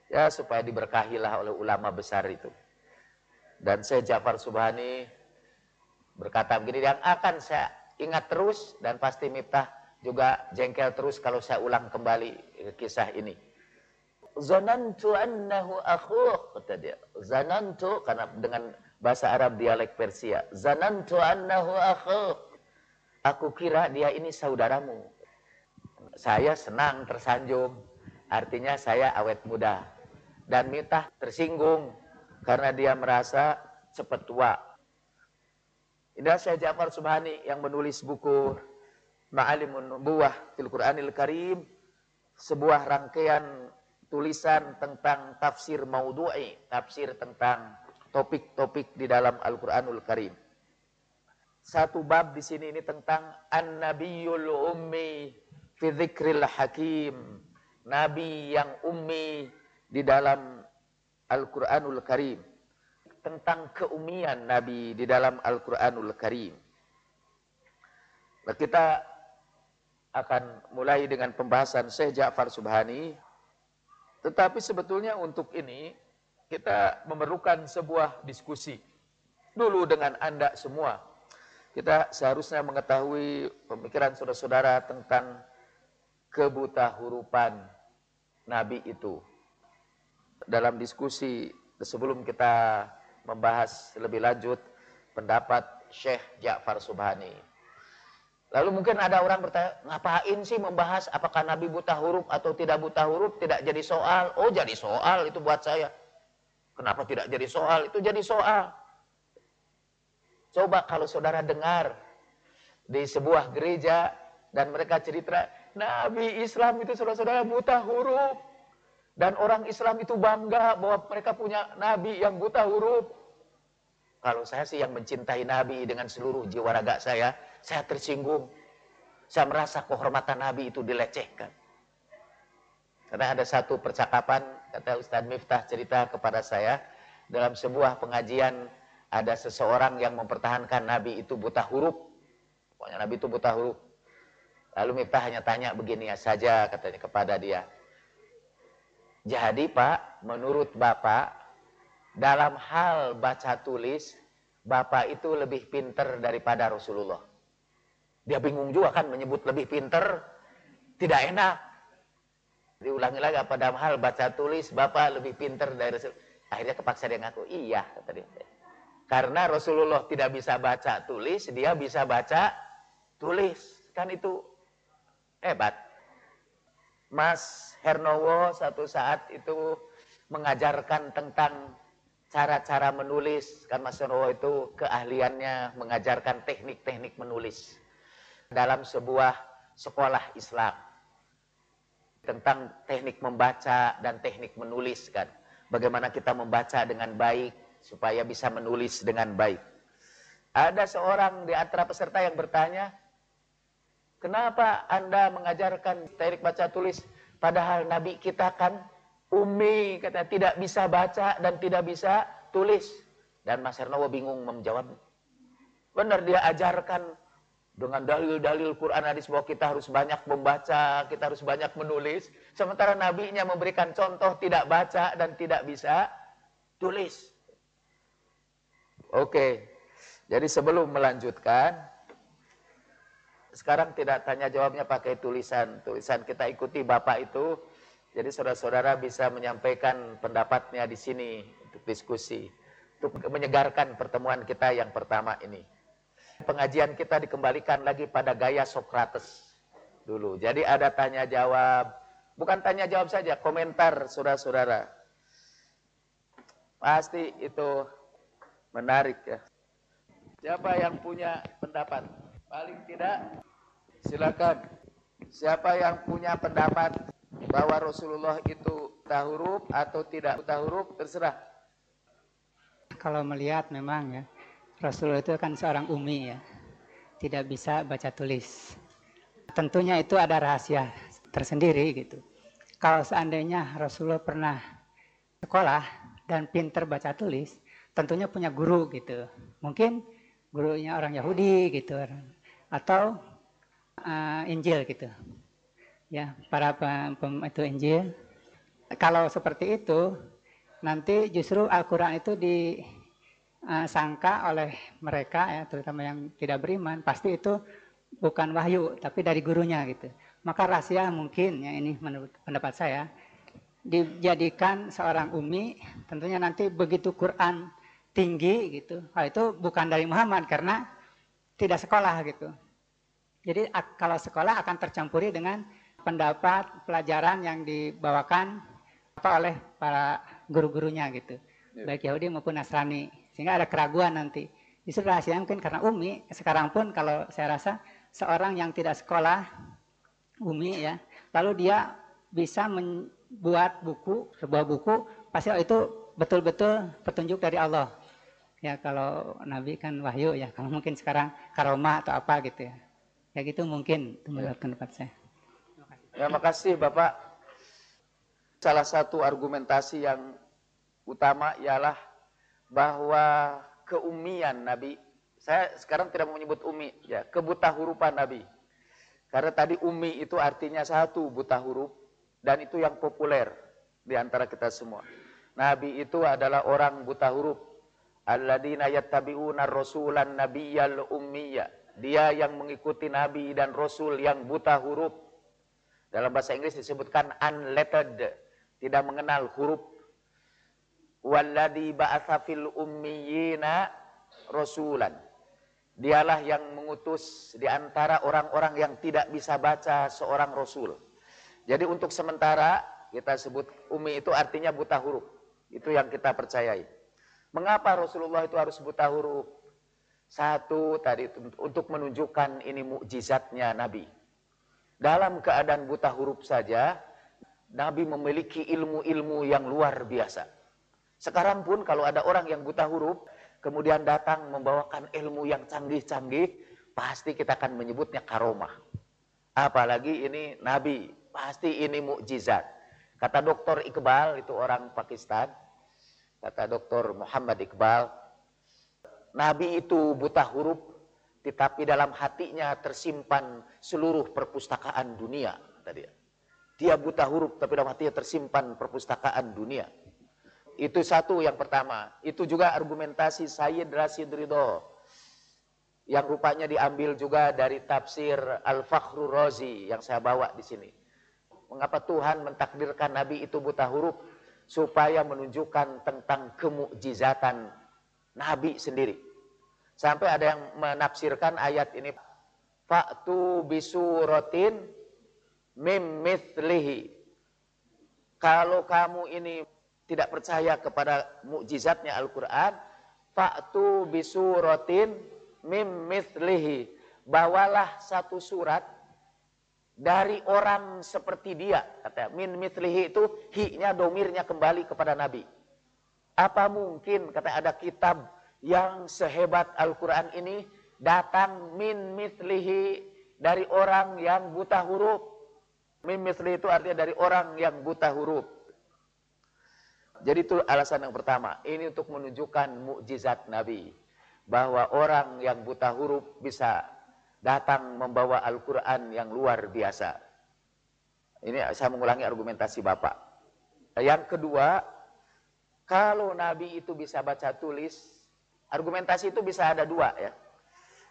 Speaker 1: Ya supaya diberkahilah oleh ulama besar itu. Dan saya Jafar Subhani berkata begini, yang akan saya ingat terus dan pasti Miftah juga jengkel terus kalau saya ulang kembali kisah ini. Zanantu annahu akhuq kata dia. Zanantu karena dengan bahasa Arab dialek Persia. Zanantu annahu akhuq Aku kira dia ini saudaramu. saya senang tersanjung. Artinya saya awet muda. Dan Mitah tersinggung karena dia merasa cepat tua. Ini Syekh Ja'far Subhani yang menulis buku Ma'alimun Nubuwah fil Qur'anil Karim, sebuah rangkaian tulisan tentang tafsir maudhu'i, tafsir tentang topik-topik di dalam Al-Qur'anul Karim. Satu bab di sini ini tentang An-Nabiyul Ummi fi dzikril Hakim. Nabi yang ummi di dalam Al-Qur'anul Karim. Tentang keumian Nabi di dalam Al-Qur'anul Karim. Nah, kita akan mulai dengan pembahasan Syekh Ja'far Subhani. Tetapi sebetulnya untuk ini kita memerlukan sebuah diskusi dulu dengan Anda semua. Kita seharusnya mengetahui pemikiran saudara-saudara tentang kebuta hurupan Nabi itu. Dalam diskusi sebelum kita membahas lebih lanjut pendapat Syekh Ja'far Subhani. Lalu mungkin ada orang bertanya, ngapain sih membahas apakah Nabi buta huruf atau tidak buta huruf, tidak jadi soal. Oh jadi soal itu buat saya. Kenapa tidak jadi soal? Itu jadi soal. Coba kalau saudara dengar di sebuah gereja dan mereka cerita, Nabi Islam itu saudara-saudara buta huruf. Dan orang Islam itu bangga bahwa mereka punya Nabi yang buta huruf. Kalau saya sih yang mencintai Nabi dengan seluruh jiwa raga saya, saya tersinggung. Saya merasa kehormatan Nabi itu dilecehkan. Karena ada satu percakapan, kata Ustadz Miftah cerita kepada saya, dalam sebuah pengajian ada seseorang yang mempertahankan Nabi itu buta huruf. Pokoknya Nabi itu buta huruf. Lalu Miftah hanya tanya begini saja katanya kepada dia. Jadi Pak, menurut Bapak, dalam hal baca tulis, Bapak itu lebih pinter daripada Rasulullah. Dia bingung juga kan menyebut lebih pinter, tidak enak. Diulangi lagi pada hal baca tulis, Bapak lebih pinter dari Rasul. Akhirnya kepaksa dia ngaku, iya kata dia. Karena Rasulullah tidak bisa baca tulis, dia bisa baca tulis. Kan itu hebat. Mas Hernowo satu saat itu mengajarkan tentang cara-cara menulis. Kan Mas Hernowo itu keahliannya mengajarkan teknik-teknik menulis. Dalam sebuah sekolah Islam tentang teknik membaca dan teknik menulis kan. Bagaimana kita membaca dengan baik supaya bisa menulis dengan baik. Ada seorang di antara peserta yang bertanya, kenapa Anda mengajarkan teknik baca tulis padahal Nabi kita kan umi, kata tidak bisa baca dan tidak bisa tulis. Dan Mas Hernowo bingung menjawab. Benar dia ajarkan dengan dalil-dalil Quran hadis bahwa kita harus banyak membaca, kita harus banyak menulis. Sementara nabinya memberikan contoh tidak baca dan tidak bisa tulis. Oke. Jadi sebelum melanjutkan sekarang tidak tanya jawabnya pakai tulisan. Tulisan kita ikuti Bapak itu. Jadi saudara-saudara bisa menyampaikan pendapatnya di sini untuk diskusi. Untuk menyegarkan pertemuan kita yang pertama ini pengajian kita dikembalikan lagi pada gaya Sokrates dulu. Jadi ada tanya jawab, bukan tanya jawab saja, komentar saudara-saudara. Pasti itu menarik ya. Siapa yang punya pendapat? Paling tidak silakan. Siapa yang punya pendapat bahwa Rasulullah itu buta huruf atau tidak buta huruf terserah.
Speaker 2: Kalau melihat memang ya Rasulullah itu kan seorang umi ya, tidak bisa baca tulis. Tentunya itu ada rahasia tersendiri gitu. Kalau seandainya Rasulullah pernah sekolah dan pinter baca tulis, tentunya punya guru gitu. Mungkin gurunya orang Yahudi gitu, atau uh, Injil gitu. Ya, para pem, pem, itu Injil. Kalau seperti itu, nanti justru Al-Quran itu di uh, sangka oleh mereka ya terutama yang tidak beriman pasti itu bukan wahyu tapi dari gurunya gitu maka rahasia mungkin ya ini menurut pendapat saya dijadikan seorang umi tentunya nanti begitu Quran tinggi gitu hal itu bukan dari Muhammad karena tidak sekolah gitu jadi kalau sekolah akan tercampuri dengan pendapat, pelajaran yang dibawakan apa oleh para guru-gurunya gitu. Ya. Baik Yahudi maupun Nasrani. Sehingga ada keraguan nanti. Justru rahasia mungkin karena Umi, sekarang pun kalau saya rasa seorang yang tidak sekolah, Umi ya, lalu dia bisa membuat buku, sebuah buku, pasti itu betul-betul petunjuk dari Allah. Ya kalau Nabi kan wahyu ya, kalau mungkin sekarang karomah atau apa gitu ya. Ya gitu mungkin itu menurut ya. pendapat saya.
Speaker 1: Ya makasih Bapak. Salah satu argumentasi yang utama ialah bahwa keumian Nabi. Saya sekarang tidak menyebut umi, ya kebuta hurufan Nabi. Karena tadi umi itu artinya satu buta huruf dan itu yang populer di antara kita semua. Nabi itu adalah orang buta huruf. Alladzina yattabi'una rasulan nabiyyal ummiyya. Dia yang mengikuti nabi dan rasul yang buta huruf. Dalam bahasa Inggris disebutkan unlettered, tidak mengenal huruf. Walladhi ba'atha fil ummiyina rasulan. Dialah yang mengutus di antara orang-orang yang tidak bisa baca seorang rasul. Jadi untuk sementara kita sebut umi itu artinya buta huruf. Itu yang kita percayai. Mengapa Rasulullah itu harus buta huruf? Satu tadi untuk menunjukkan ini mukjizatnya Nabi. Dalam keadaan buta huruf saja, Nabi memiliki ilmu-ilmu yang luar biasa. Sekarang pun kalau ada orang yang buta huruf, kemudian datang membawakan ilmu yang canggih-canggih, pasti kita akan menyebutnya karomah. Apalagi ini Nabi, pasti ini mukjizat. Kata dokter Iqbal, itu orang Pakistan, kata dokter Muhammad Iqbal, Nabi itu buta huruf, tetapi dalam hatinya tersimpan seluruh perpustakaan dunia. Tadi dia buta huruf, tapi dalam hatinya tersimpan perpustakaan dunia. Itu satu yang pertama. Itu juga argumentasi Sayyid Rasid Ridho. Yang rupanya diambil juga dari tafsir Al-Fakhru Razi yang saya bawa di sini. Mengapa Tuhan mentakdirkan Nabi itu buta huruf? Supaya menunjukkan tentang kemukjizatan Nabi sendiri. Sampai ada yang menafsirkan ayat ini. Faktu bisuratin mim mithlihi. Kalau kamu ini tidak percaya kepada mukjizatnya Al-Quran, faktu bisuratin mim mithlihi. Bawalah satu surat dari orang seperti dia. Kata min mithlihi itu hi-nya domirnya kembali kepada Nabi. Apa mungkin kata ada kitab yang sehebat Al-Quran ini datang min mislihi dari orang yang buta huruf. Min mislihi itu artinya dari orang yang buta huruf. Jadi itu alasan yang pertama. Ini untuk menunjukkan mukjizat Nabi. Bahwa orang yang buta huruf bisa datang membawa Al-Quran yang luar biasa. Ini saya mengulangi argumentasi Bapak. Yang kedua, kalau Nabi itu bisa baca tulis, Argumentasi itu bisa ada dua ya.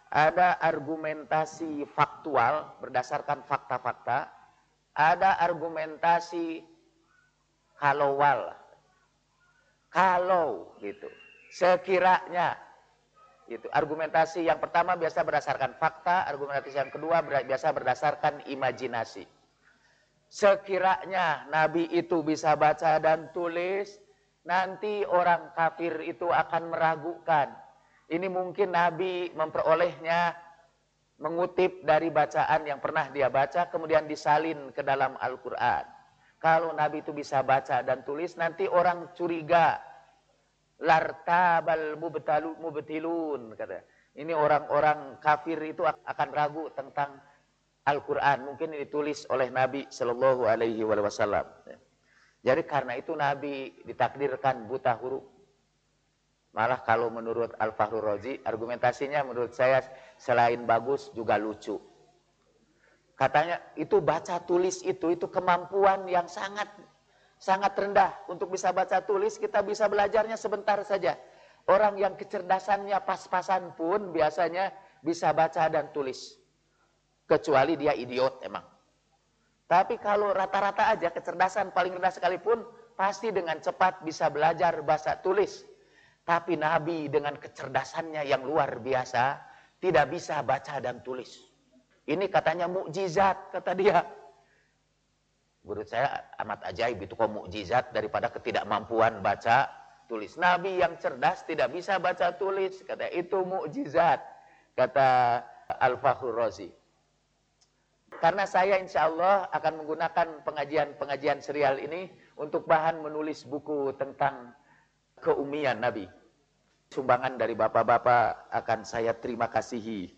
Speaker 1: Ada argumentasi faktual berdasarkan fakta-fakta. Ada argumentasi kalauwal. Kalau gitu. Sekiranya itu argumentasi yang pertama biasa berdasarkan fakta, argumentasi yang kedua biasa berdasarkan imajinasi. Sekiranya Nabi itu bisa baca dan tulis, nanti orang kafir itu akan meragukan. Ini mungkin Nabi memperolehnya mengutip dari bacaan yang pernah dia baca kemudian disalin ke dalam Al-Quran. Kalau Nabi itu bisa baca dan tulis nanti orang curiga. Lartabal mubtilun kata. Ini orang-orang kafir itu akan ragu tentang Al-Quran. Mungkin ditulis oleh Nabi Shallallahu Alaihi Wasallam. Jadi karena itu Nabi ditakdirkan buta huruf. Malah kalau menurut Al-Fahru Rozi, argumentasinya menurut saya selain bagus juga lucu. Katanya itu baca tulis itu, itu kemampuan yang sangat sangat rendah. Untuk bisa baca tulis kita bisa belajarnya sebentar saja. Orang yang kecerdasannya pas-pasan pun biasanya bisa baca dan tulis. Kecuali dia idiot emang. Tapi kalau rata-rata aja kecerdasan paling rendah sekalipun pasti dengan cepat bisa belajar bahasa tulis. Tapi Nabi dengan kecerdasannya yang luar biasa tidak bisa baca dan tulis. Ini katanya mukjizat kata dia. Menurut saya amat ajaib itu kok mukjizat daripada ketidakmampuan baca tulis. Nabi yang cerdas tidak bisa baca tulis, kata itu mukjizat, kata Al-Fakhrur Razi. Karena saya insya Allah akan menggunakan pengajian-pengajian serial ini untuk bahan menulis buku tentang keumian Nabi. Sumbangan dari bapak-bapak akan saya terima kasihi.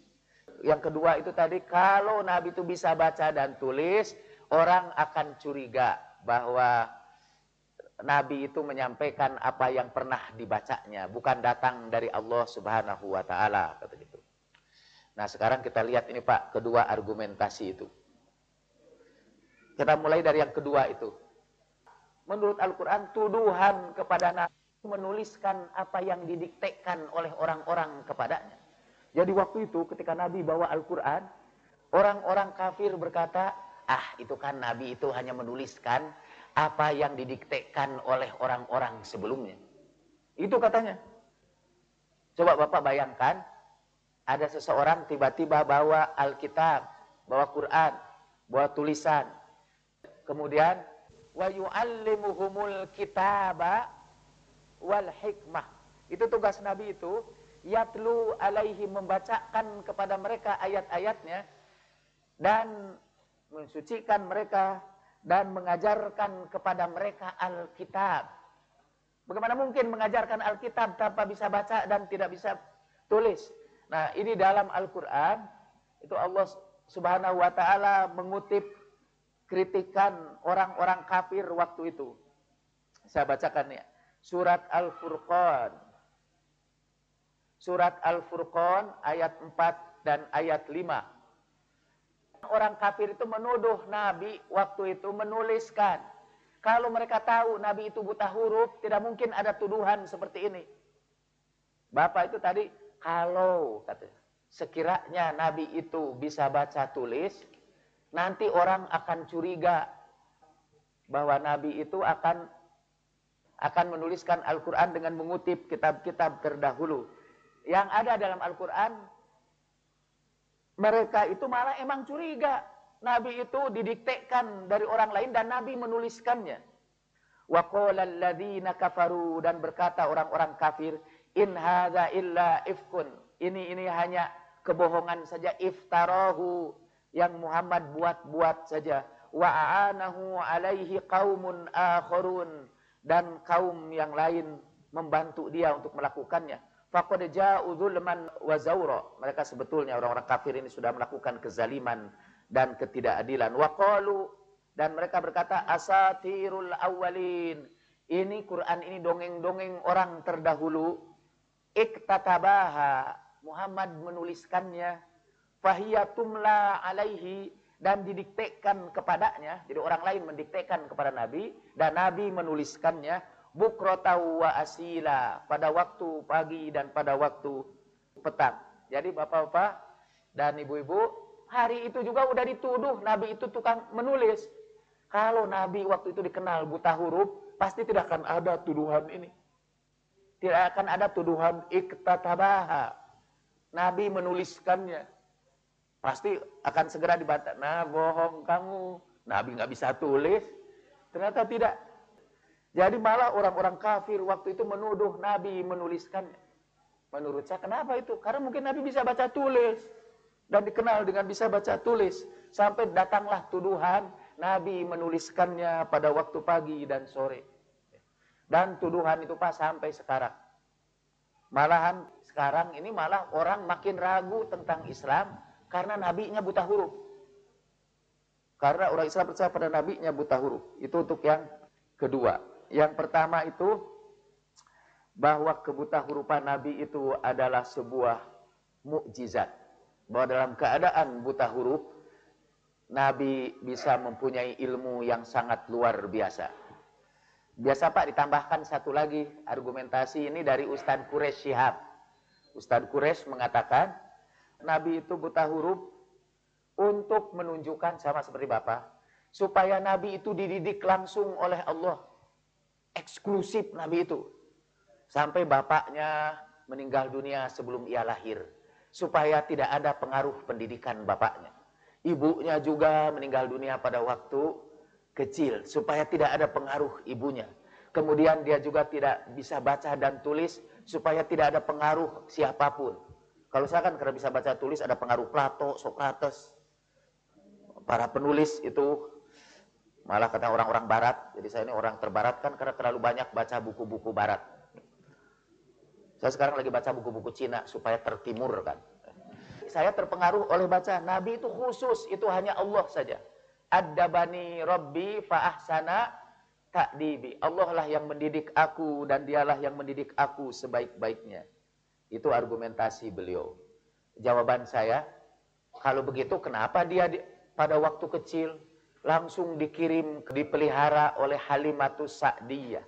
Speaker 1: Yang kedua itu tadi, kalau Nabi itu bisa baca dan tulis, orang akan curiga bahwa Nabi itu menyampaikan apa yang pernah dibacanya, bukan datang dari Allah Subhanahu wa taala kata gitu. Nah, sekarang kita lihat ini Pak, kedua argumentasi itu. Kita mulai dari yang kedua itu. Menurut Al-Qur'an tuduhan kepada Nabi menuliskan apa yang didiktekan oleh orang-orang kepadanya. Jadi waktu itu ketika Nabi bawa Al-Qur'an, orang-orang kafir berkata, "Ah, itu kan Nabi itu hanya menuliskan apa yang didiktekan oleh orang-orang sebelumnya. Itu katanya. Coba Bapak bayangkan, ada seseorang tiba-tiba bawa Alkitab, bawa Quran, bawa tulisan. Kemudian, wa yu'allimuhumul kitaba wal hikmah. Itu tugas Nabi itu, yatlu alaihi membacakan kepada mereka ayat-ayatnya dan mensucikan mereka dan mengajarkan kepada mereka Alkitab. Bagaimana mungkin mengajarkan Alkitab tanpa bisa baca dan tidak bisa tulis? Nah, ini dalam Al-Qur'an itu Allah Subhanahu wa taala mengutip kritikan orang-orang kafir waktu itu. Saya bacakan ya. Surat Al-Furqan. Surat Al-Furqan ayat 4 dan ayat 5. Orang kafir itu menuduh Nabi waktu itu menuliskan. Kalau mereka tahu Nabi itu buta huruf, tidak mungkin ada tuduhan seperti ini. Bapak itu tadi, kalau kata, sekiranya Nabi itu bisa baca tulis, nanti orang akan curiga bahwa Nabi itu akan akan menuliskan Al-Quran dengan mengutip kitab-kitab terdahulu. Yang ada dalam Al-Quran mereka itu malah emang curiga. Nabi itu didiktekan dari orang lain dan Nabi menuliskannya. Wa qala kafaru dan berkata orang-orang kafir, in hadza illa ifkun. Ini ini hanya kebohongan saja iftarahu yang Muhammad buat-buat saja. Wa aanahu alaihi qaumun akharun dan kaum yang lain membantu dia untuk melakukannya. Faqad ja'u dzulman wa zaura. Mereka sebetulnya orang-orang kafir ini sudah melakukan kezaliman dan ketidakadilan. Wa qalu dan mereka berkata asatirul awwalin. Ini Quran ini dongeng-dongeng orang terdahulu. Iktatabaha. Muhammad menuliskannya. Fahiyatumla alaihi dan didiktekan kepadanya. Jadi orang lain mendiktekan kepada Nabi dan Nabi menuliskannya bukrotau wa asila pada waktu pagi dan pada waktu petang. Jadi bapak-bapak dan ibu-ibu, hari itu juga udah dituduh Nabi itu tukang menulis. Kalau Nabi waktu itu dikenal buta huruf, pasti tidak akan ada tuduhan ini. Tidak akan ada tuduhan iktatabaha. Nabi menuliskannya. Pasti akan segera dibantah. Nah, bohong kamu. Nabi nggak bisa tulis. Ternyata tidak. Jadi malah orang-orang kafir waktu itu menuduh Nabi menuliskannya. Menurut saya kenapa itu? Karena mungkin Nabi bisa baca tulis. Dan dikenal dengan bisa baca tulis. Sampai datanglah tuduhan Nabi menuliskannya pada waktu pagi dan sore. Dan tuduhan itu Pak sampai sekarang. Malahan sekarang ini malah orang makin ragu tentang Islam karena nabinya buta huruf. Karena orang Islam percaya pada nabinya buta huruf. Itu untuk yang kedua. Yang pertama itu bahwa kebuta hurufan Nabi itu adalah sebuah mukjizat. Bahwa dalam keadaan buta huruf, Nabi bisa mempunyai ilmu yang sangat luar biasa. Biasa Pak ditambahkan satu lagi argumentasi ini dari Ustadz Quraisy Syihab. Ustadz Quraisy mengatakan, Nabi itu buta huruf untuk menunjukkan sama seperti Bapak, supaya Nabi itu dididik langsung oleh Allah eksklusif Nabi itu. Sampai bapaknya meninggal dunia sebelum ia lahir. Supaya tidak ada pengaruh pendidikan bapaknya. Ibunya juga meninggal dunia pada waktu kecil supaya tidak ada pengaruh ibunya. Kemudian dia juga tidak bisa baca dan tulis supaya tidak ada pengaruh siapa pun. Kalau saya kan karena bisa baca tulis ada pengaruh Plato, Socrates, para penulis itu malah kata orang-orang barat. Jadi saya ini orang terbarat kan karena terlalu banyak baca buku-buku barat. Saya sekarang lagi baca buku-buku Cina supaya tertimur kan. Saya terpengaruh oleh baca Nabi itu khusus, itu hanya Allah saja. Ad-dabani Rabbi fa'ahsana ta'dibi. Allah lah yang mendidik aku dan dialah yang mendidik aku sebaik-baiknya. Itu argumentasi beliau. Jawaban saya, kalau begitu kenapa dia di, pada waktu kecil langsung dikirim, dipelihara oleh Halimatus Sa'diyah.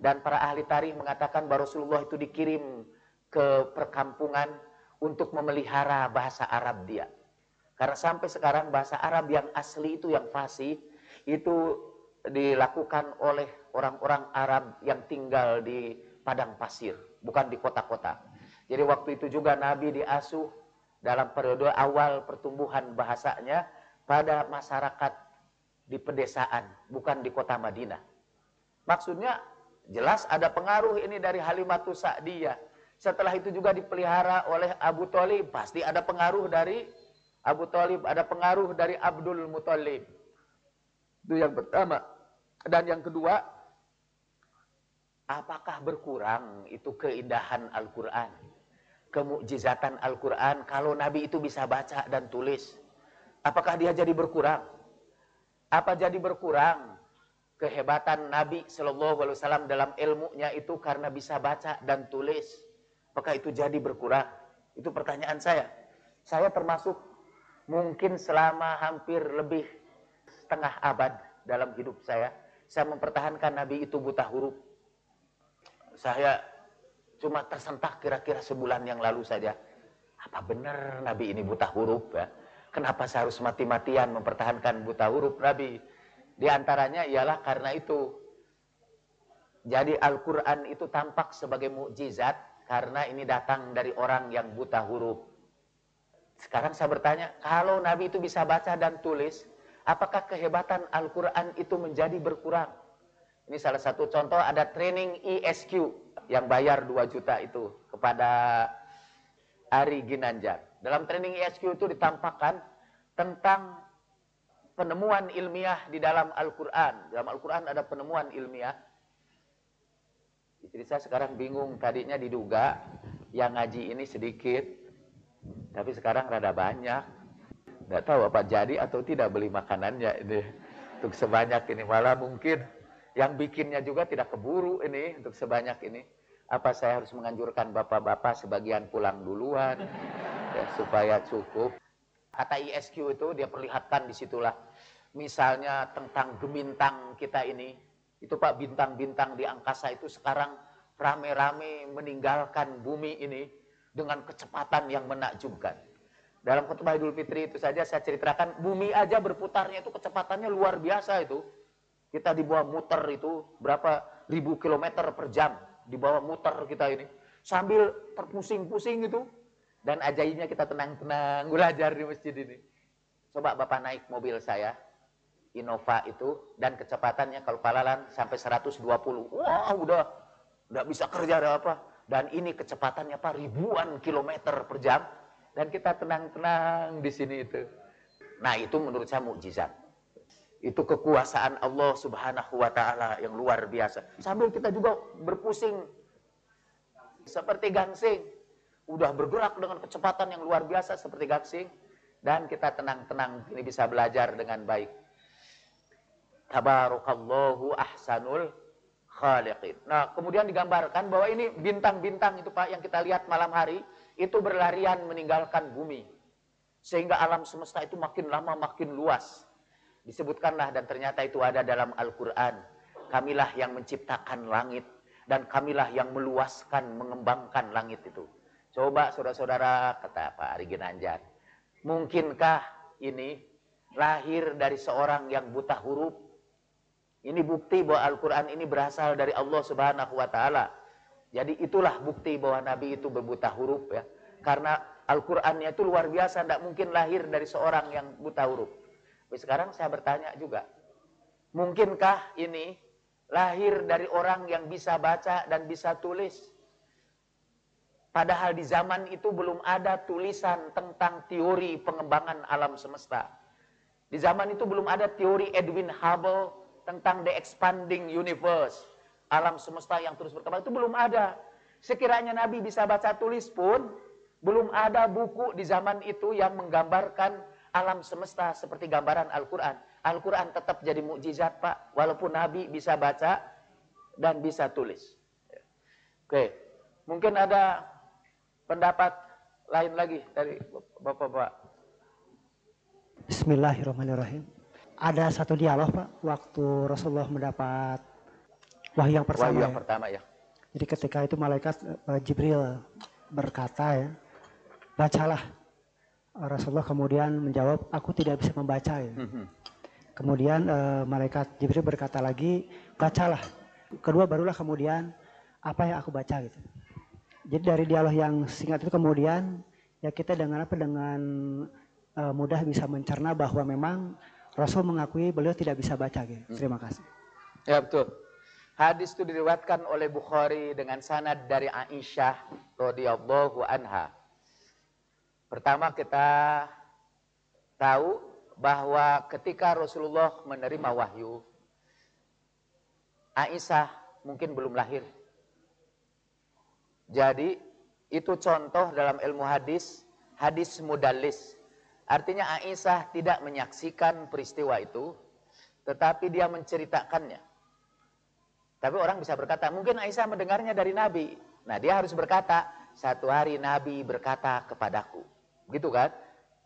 Speaker 1: Dan para ahli tarikh mengatakan bahwa Rasulullah itu dikirim ke perkampungan untuk memelihara bahasa Arab dia. Karena sampai sekarang bahasa Arab yang asli itu yang fasih itu dilakukan oleh orang-orang Arab yang tinggal di padang pasir, bukan di kota-kota. Jadi waktu itu juga Nabi diasuh dalam periode awal pertumbuhan bahasanya pada masyarakat di pedesaan, bukan di kota Madinah. Maksudnya jelas ada pengaruh ini dari Halimatus Sa'diyah. Setelah itu juga dipelihara oleh Abu Talib, pasti ada pengaruh dari Abu Talib, ada pengaruh dari Abdul Muthalib. Itu yang pertama. Dan yang kedua, apakah berkurang itu keindahan Al-Quran? Kemukjizatan Al-Quran kalau Nabi itu bisa baca dan tulis. Apakah dia jadi berkurang? Apa jadi berkurang kehebatan Nabi Shallallahu Alaihi Wasallam dalam ilmunya itu karena bisa baca dan tulis? Apakah itu jadi berkurang? Itu pertanyaan saya. Saya termasuk mungkin selama hampir lebih setengah abad dalam hidup saya, saya mempertahankan Nabi itu buta huruf. Saya cuma tersentak kira-kira sebulan yang lalu saja. Apa benar Nabi ini buta huruf ya? Kenapa saya harus mati-matian mempertahankan buta huruf Nabi? Di antaranya ialah karena itu. Jadi Al-Quran itu tampak sebagai mukjizat karena ini datang dari orang yang buta huruf. Sekarang saya bertanya, kalau Nabi itu bisa baca dan tulis, apakah kehebatan Al-Quran itu menjadi berkurang? Ini salah satu contoh ada training ESQ yang bayar 2 juta itu kepada Ari Ginanjar. Dalam training ESQ itu ditampakkan tentang penemuan ilmiah di dalam Al-Quran. Dalam Al-Quran ada penemuan ilmiah. Jadi saya sekarang bingung, tadinya diduga yang ngaji ini sedikit, tapi sekarang rada banyak. Tidak tahu apa jadi atau tidak beli makanannya ini untuk sebanyak ini. Malah mungkin yang bikinnya juga tidak keburu ini untuk sebanyak ini. Apa saya harus menganjurkan bapak-bapak sebagian pulang duluan ya, supaya cukup. Kata ISQ itu dia perlihatkan di situlah. Misalnya tentang gemintang kita ini. Itu Pak bintang-bintang di angkasa itu sekarang rame-rame meninggalkan bumi ini dengan kecepatan yang menakjubkan. Dalam khutbah Idul Fitri itu saja saya ceritakan bumi aja berputarnya itu kecepatannya luar biasa itu. Kita di bawah muter itu berapa ribu kilometer per jam di bawah muter kita ini sambil terpusing-pusing itu dan ajaibnya kita tenang-tenang belajar di masjid ini. Coba Bapak naik mobil saya Innova itu dan kecepatannya kalau palalan sampai 120. Wah, udah udah bisa kerja ada apa. Dan ini kecepatannya Pak ribuan kilometer per jam dan kita tenang-tenang di sini itu. Nah, itu menurut saya mukjizat. Itu kekuasaan Allah Subhanahu wa taala yang luar biasa. Sambil kita juga berpusing seperti gangsing. Udah bergerak dengan kecepatan yang luar biasa seperti gangsing dan kita tenang-tenang ini bisa belajar dengan baik. Tabarakallahu ahsanul khaliqin. Nah, kemudian digambarkan bahwa ini bintang-bintang itu Pak yang kita lihat malam hari itu berlarian meninggalkan bumi. Sehingga alam semesta itu makin lama makin luas. Disebutkanlah dan ternyata itu ada dalam Al-Quran. Kamilah yang menciptakan langit. Dan kamilah yang meluaskan, mengembangkan langit itu. Coba saudara-saudara, kata Pak Ari Ginanjar. Mungkinkah ini lahir dari seorang yang buta huruf? Ini bukti bahwa Al-Quran ini berasal dari Allah Subhanahu wa Ta'ala. Jadi itulah bukti bahwa Nabi itu berbuta huruf ya. Karena Al-Qur'annya itu luar biasa, tidak mungkin lahir dari seorang yang buta huruf. Tapi sekarang saya bertanya juga, Mungkinkah ini lahir dari orang yang bisa baca dan bisa tulis? Padahal di zaman itu belum ada tulisan tentang teori pengembangan alam semesta. Di zaman itu belum ada teori Edwin Hubble tentang the expanding universe. Alam semesta yang terus berkembang itu belum ada. Sekiranya Nabi bisa baca tulis pun, belum ada buku di zaman itu yang menggambarkan alam semesta seperti gambaran Al-Quran. Al-Quran tetap jadi mukjizat Pak, walaupun Nabi bisa baca dan bisa tulis. Oke, mungkin ada pendapat lain lagi dari Bapak-Bapak.
Speaker 3: Bismillahirrahmanirrahim. Ada satu dialog Pak, waktu Rasulullah mendapat wahyu yang pertama.
Speaker 1: Wahyu yang
Speaker 3: ya.
Speaker 1: pertama ya.
Speaker 3: Jadi ketika itu malaikat eh, Jibril berkata ya, bacalah. Rasulullah kemudian menjawab, aku tidak bisa membaca ya. Kemudian eh, malaikat Jibril berkata lagi, bacalah. Kedua barulah kemudian apa yang aku baca gitu. Jadi dari dialog yang singkat itu kemudian ya kita dengan apa dengan eh, mudah bisa mencerna bahwa memang Rasul mengakui beliau tidak bisa baca gitu. Terima kasih.
Speaker 1: Ya betul. Hadis itu diriwatkan oleh Bukhari dengan sanad dari Aisyah radhiyallahu anha. Pertama kita tahu bahwa ketika Rasulullah menerima wahyu, Aisyah mungkin belum lahir. Jadi itu contoh dalam ilmu hadis, hadis mudallis. Artinya Aisyah tidak menyaksikan peristiwa itu, tetapi dia menceritakannya. Tapi orang bisa berkata, mungkin Aisyah mendengarnya dari Nabi. Nah dia harus berkata, satu hari Nabi berkata kepadaku. Gitu kan?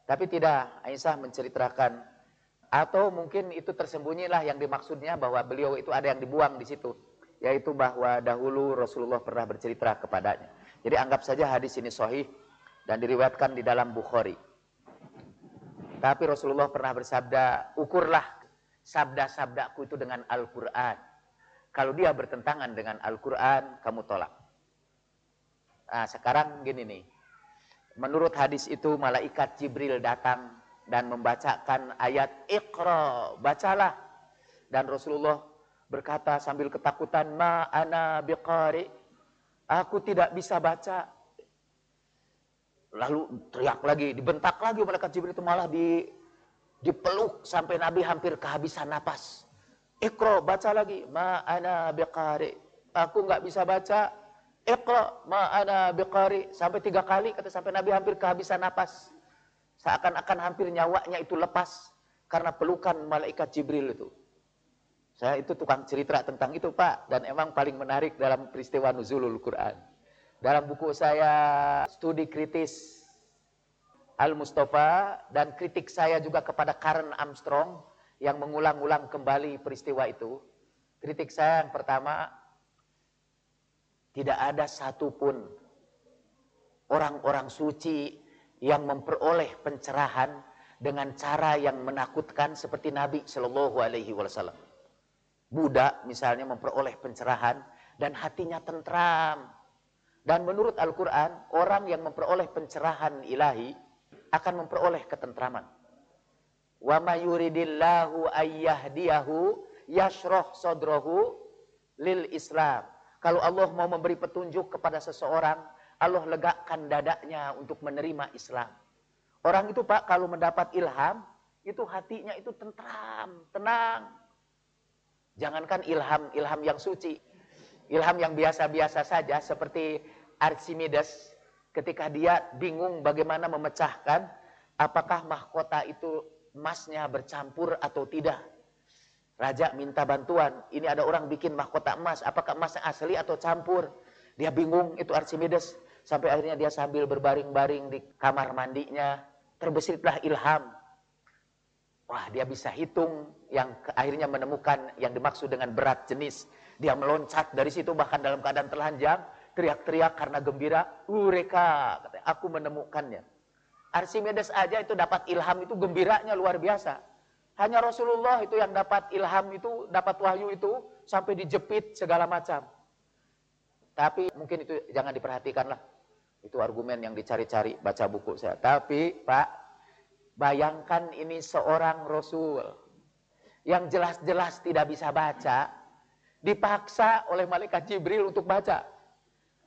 Speaker 1: Tapi tidak, Aisyah menceritakan. Atau mungkin itu tersembunyilah yang dimaksudnya bahwa beliau itu ada yang dibuang di situ. Yaitu bahwa dahulu Rasulullah pernah bercerita kepadanya. Jadi anggap saja hadis ini sahih dan diriwayatkan di dalam Bukhari. Tapi Rasulullah pernah bersabda, ukurlah sabda-sabdaku itu dengan Al-Quran. Kalau dia bertentangan dengan Al-Quran, kamu tolak. Nah sekarang gini nih. Menurut hadis itu malaikat Jibril datang dan membacakan ayat Iqra, bacalah. Dan Rasulullah berkata sambil ketakutan, Ma ana biqari. Aku tidak bisa baca. Lalu teriak lagi, dibentak lagi malaikat Jibril itu malah di dipeluk sampai Nabi hampir kehabisan napas. Iqra, baca lagi. Ma ana biqari. Aku nggak bisa baca. Iqra, ma ana biqari. Sampai tiga kali kata sampai Nabi hampir kehabisan napas. Seakan-akan hampir nyawanya itu lepas karena pelukan malaikat Jibril itu. Saya itu tukang cerita tentang itu Pak dan emang paling menarik dalam peristiwa nuzulul Quran. Dalam buku saya studi kritis Al-Mustafa dan kritik saya juga kepada Karen Armstrong yang mengulang-ulang kembali peristiwa itu. Kritik saya yang pertama, tidak ada satupun orang-orang suci yang memperoleh pencerahan dengan cara yang menakutkan seperti Nabi Shallallahu Alaihi Wasallam. Buddha misalnya memperoleh pencerahan dan hatinya tentram. Dan menurut Al-Quran, orang yang memperoleh pencerahan ilahi akan memperoleh ketentraman. Wa mayuridillahu ayyahdiyahu yashroh sodrohu lil Islam. Kalau Allah mau memberi petunjuk kepada seseorang, Allah legakan dadanya untuk menerima Islam. Orang itu Pak kalau mendapat ilham, itu hatinya itu tentram, tenang. Jangankan ilham, ilham yang suci. Ilham yang biasa-biasa saja seperti Archimedes ketika dia bingung bagaimana memecahkan apakah mahkota itu emasnya bercampur atau tidak. Raja minta bantuan, ini ada orang bikin mahkota emas, apakah emasnya asli atau campur? Dia bingung itu Archimedes. Sampai akhirnya dia sambil berbaring-baring di kamar mandinya, terbesitlah ilham. Wah, dia bisa hitung yang akhirnya menemukan yang dimaksud dengan berat jenis. Dia meloncat dari situ bahkan dalam keadaan telanjang, teriak-teriak karena gembira, "Ureka!" katanya, "Aku menemukannya." Archimedes aja itu dapat ilham itu gembiranya luar biasa. Hanya Rasulullah itu yang dapat ilham itu, dapat wahyu itu sampai dijepit segala macam. Tapi mungkin itu jangan diperhatikan lah. Itu argumen yang dicari-cari baca buku saya. Tapi Pak, bayangkan ini seorang Rasul yang jelas-jelas tidak bisa baca, dipaksa oleh malaikat Jibril untuk baca.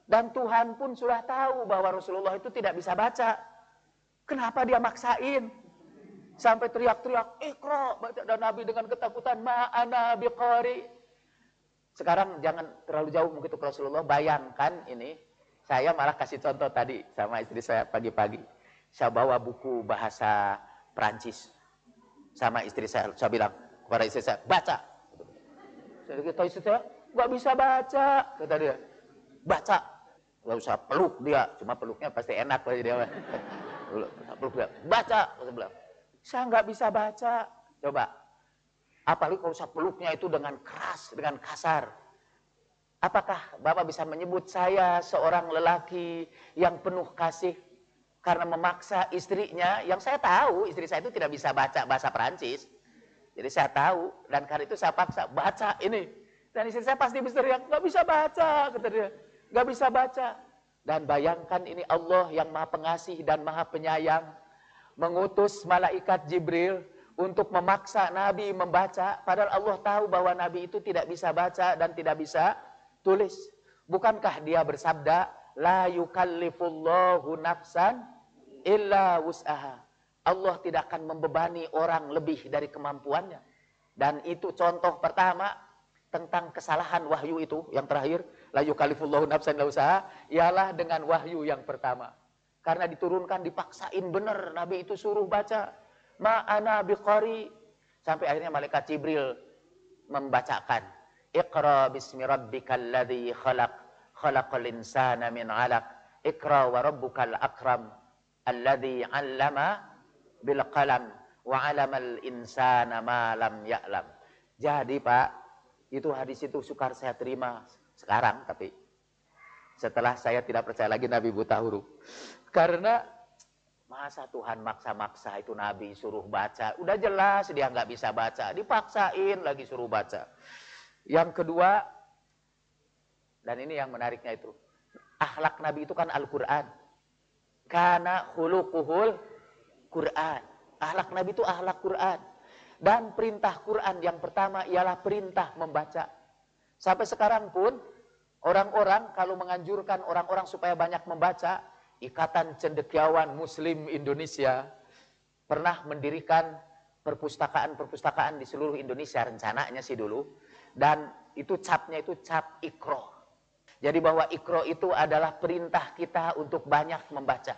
Speaker 1: Dan Tuhan pun sudah tahu bahwa Rasulullah itu tidak bisa baca. Kenapa dia maksain? Sampai teriak-teriak, ikro, dan Nabi dengan ketakutan, ma'ana biqari. Sekarang jangan terlalu jauh ke Rasulullah, bayangkan ini, saya malah kasih contoh tadi sama istri saya pagi-pagi. Saya bawa buku bahasa Perancis. Sama istri saya, saya bilang kepada istri saya, baca. Saya kata istri saya, nggak bisa baca, kata dia. Baca. Gak usah peluk dia, cuma peluknya pasti enak lah dia. peluk dia, baca. Saya bilang, saya nggak bisa baca. Coba, apalagi kalau saya peluknya itu dengan keras, dengan kasar. Apakah Bapak bisa menyebut saya seorang lelaki yang penuh kasih karena memaksa istrinya yang saya tahu istri saya itu tidak bisa baca bahasa Perancis. Jadi saya tahu dan karena itu saya paksa baca ini. Dan istri saya pasti berteriak, nggak bisa baca, kata dia. Nggak bisa baca. Dan bayangkan ini Allah yang maha pengasih dan maha penyayang. Mengutus malaikat Jibril untuk memaksa Nabi membaca. Padahal Allah tahu bahwa Nabi itu tidak bisa baca dan tidak bisa tulis. Bukankah dia bersabda, La yukallifullahu nafsan illa wus'aha. Allah tidak akan membebani orang lebih dari kemampuannya. Dan itu contoh pertama tentang kesalahan wahyu itu yang terakhir la yukallifullahu nafsan illa usaha ialah dengan wahyu yang pertama. Karena diturunkan dipaksain benar Nabi itu suruh baca ma'ana biqari sampai akhirnya malaikat Jibril membacakan Iqra bismi rabbikal ladzi khalaq khalaqal insana min 'alaq Iqra wa rabbukal akram alladzi 'allama bil qalam wa 'alamal insana ma lam ya'lam. Jadi Pak, itu hadis itu sukar saya terima sekarang tapi setelah saya tidak percaya lagi Nabi buta huruf. Karena masa Tuhan maksa-maksa itu Nabi suruh baca. Udah jelas dia nggak bisa baca, dipaksain lagi suruh baca. Yang kedua, dan ini yang menariknya itu, akhlak Nabi itu kan Al-Quran. Karena hulukuhul Quran. Ahlak Nabi itu ahlak Quran. Dan perintah Quran yang pertama ialah perintah membaca. Sampai sekarang pun orang-orang kalau menganjurkan orang-orang supaya banyak membaca, Ikatan Cendekiawan Muslim Indonesia pernah mendirikan perpustakaan-perpustakaan di seluruh Indonesia rencananya sih dulu dan itu capnya itu cap ikro. Jadi bahwa ikro itu adalah perintah kita untuk banyak membaca.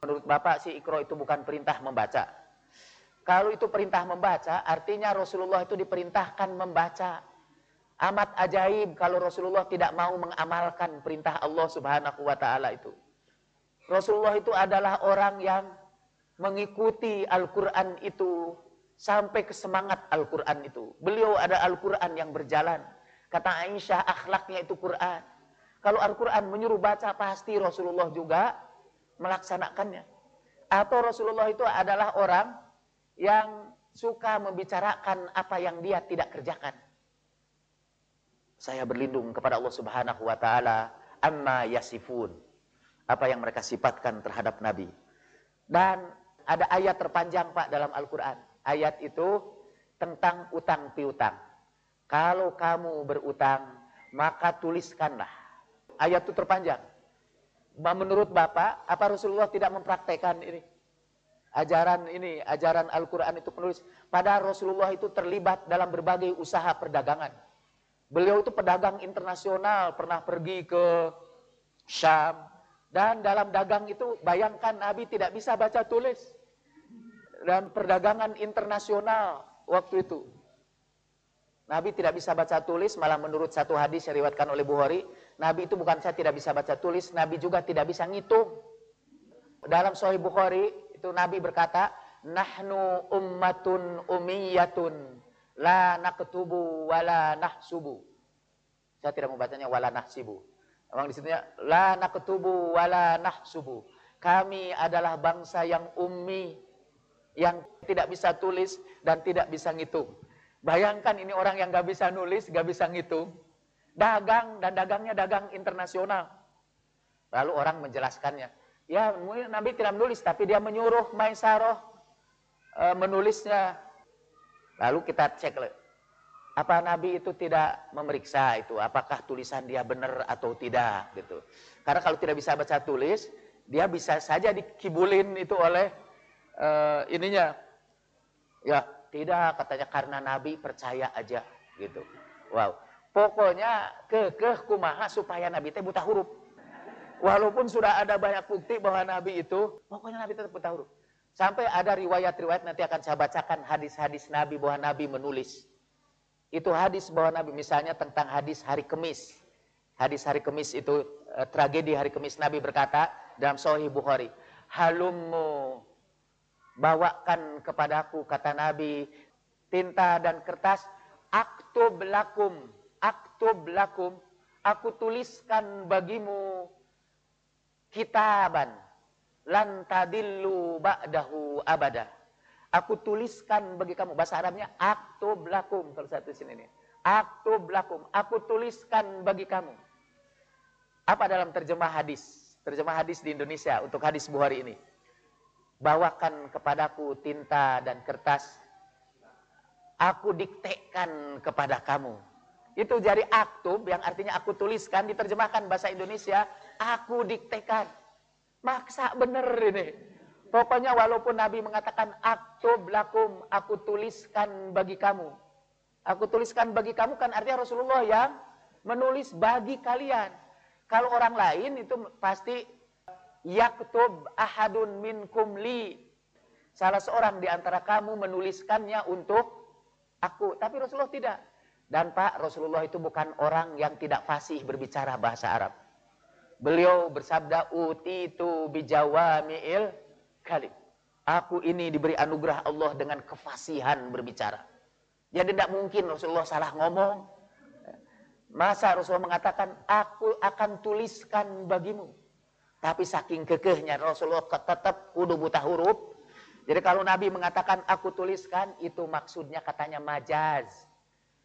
Speaker 1: Menurut Bapak sih ikro itu bukan perintah membaca. Kalau itu perintah membaca, artinya Rasulullah itu diperintahkan membaca. Amat ajaib kalau Rasulullah tidak mau mengamalkan perintah Allah subhanahu wa ta'ala itu. Rasulullah itu adalah orang yang mengikuti Al-Quran itu sampai ke semangat Al-Quran itu. Beliau ada Al-Quran yang berjalan. Kata Aisyah, akhlaknya itu Quran. Kalau Al-Quran menyuruh baca, pasti Rasulullah juga melaksanakannya. Atau Rasulullah itu adalah orang yang suka membicarakan apa yang dia tidak kerjakan. Saya berlindung kepada Allah Subhanahu wa taala amma yasifun. Apa yang mereka sifatkan terhadap Nabi. Dan ada ayat terpanjang Pak dalam Al-Qur'an. Ayat itu tentang utang piutang. Kalau kamu berutang, maka tuliskanlah. Ayat itu terpanjang. Menurut Bapak, apa Rasulullah tidak mempraktekkan ini? Ajaran ini, ajaran Al-Quran itu penulis. Padahal Rasulullah itu terlibat dalam berbagai usaha perdagangan. Beliau itu pedagang internasional, pernah pergi ke Syam. Dan dalam dagang itu, bayangkan Nabi tidak bisa baca tulis. Dan perdagangan internasional waktu itu. Nabi tidak bisa baca tulis, malah menurut satu hadis yang diriwayatkan oleh Bukhari, Nabi itu bukan saya tidak bisa baca tulis, Nabi juga tidak bisa ngitung. Dalam Sahih Bukhari itu Nabi berkata, "Nahnu ummatun umiyatun la naktubu wala nahsubu." Saya tidak membacanya wala nahsibu. Memang di situnya la naktubu wala nahsubu. Kami adalah bangsa yang ummi, yang tidak bisa tulis dan tidak bisa ngitung. Bayangkan ini orang yang gak bisa nulis, gak bisa ngitung dagang dan dagangnya dagang internasional. Lalu orang menjelaskannya. Ya, Nabi tidak menulis, tapi dia menyuruh Maisaroh e, menulisnya. Lalu kita cek apa Nabi itu tidak memeriksa itu apakah tulisan dia benar atau tidak gitu. Karena kalau tidak bisa baca tulis, dia bisa saja dikibulin itu oleh uh, ininya. Ya, tidak katanya karena Nabi percaya aja gitu. Wow. Pokoknya kekeh kumaha supaya Nabi teh buta huruf. Walaupun sudah ada banyak bukti bahwa Nabi itu, pokoknya Nabi tetap buta huruf. Sampai ada riwayat-riwayat nanti akan saya bacakan hadis-hadis Nabi bahwa Nabi menulis itu hadis bahwa Nabi misalnya tentang hadis hari Kemis. Hadis hari Kemis itu eh, tragedi hari Kemis Nabi berkata dalam Sahih Bukhari, "Halummu bawakan kepadaku kata Nabi tinta dan kertas aktub lakum aktub lakum aku tuliskan bagimu kitaban lan tadillu ba'dahu abada Aku tuliskan bagi kamu. Bahasa Arabnya aktub lakum. Kalau satu sini ini. Aktub lakum. Aku tuliskan bagi kamu. Apa dalam terjemah hadis? Terjemah hadis di Indonesia untuk hadis Bukhari ini. Bawakan kepadaku tinta dan kertas. Aku diktekan kepada kamu. Itu jadi aktub yang artinya aku tuliskan. Diterjemahkan bahasa Indonesia. Aku diktekan. Maksa bener ini. Pokoknya walaupun Nabi mengatakan aktub lakum, aku tuliskan bagi kamu. Aku tuliskan bagi kamu kan artinya Rasulullah yang menulis bagi kalian. Kalau orang lain itu pasti yaktub ahadun minkum li. Salah seorang di antara kamu menuliskannya untuk aku. Tapi Rasulullah tidak. Dan Pak, Rasulullah itu bukan orang yang tidak fasih berbicara bahasa Arab. Beliau bersabda, uti itu bijawami'il kali. Aku ini diberi anugerah Allah dengan kefasihan berbicara. Jadi tidak mungkin Rasulullah salah ngomong. Masa Rasulullah mengatakan, aku akan tuliskan bagimu. Tapi saking kekehnya Rasulullah tetap kudu buta huruf. Jadi kalau Nabi mengatakan aku tuliskan, itu maksudnya katanya majaz.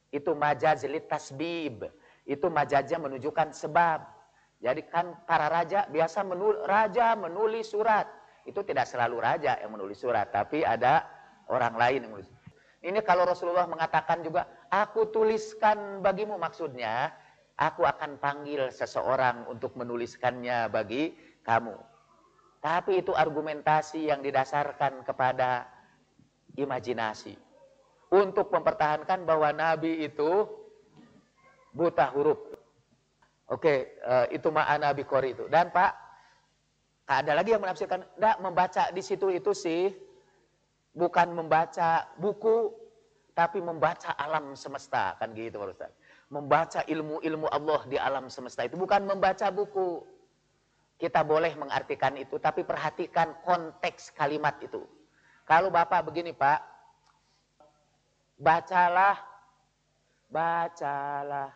Speaker 1: Itu majaz litasbib. Itu majaznya menunjukkan sebab. Jadi kan para raja biasa menulis, raja menulis surat itu tidak selalu raja yang menulis surat, tapi ada orang lain yang menulis. Ini kalau Rasulullah mengatakan juga, aku tuliskan bagimu maksudnya, aku akan panggil seseorang untuk menuliskannya bagi kamu. Tapi itu argumentasi yang didasarkan kepada imajinasi. Untuk mempertahankan bahwa Nabi itu buta huruf. Oke, eh, itu ma'ana bikori itu. Dan Pak, ada lagi yang menafsirkan, enggak membaca di situ itu sih bukan membaca buku tapi membaca alam semesta kan gitu Pak Ustaz. Membaca ilmu-ilmu Allah di alam semesta itu bukan membaca buku. Kita boleh mengartikan itu tapi perhatikan konteks kalimat itu. Kalau Bapak begini Pak, bacalah bacalah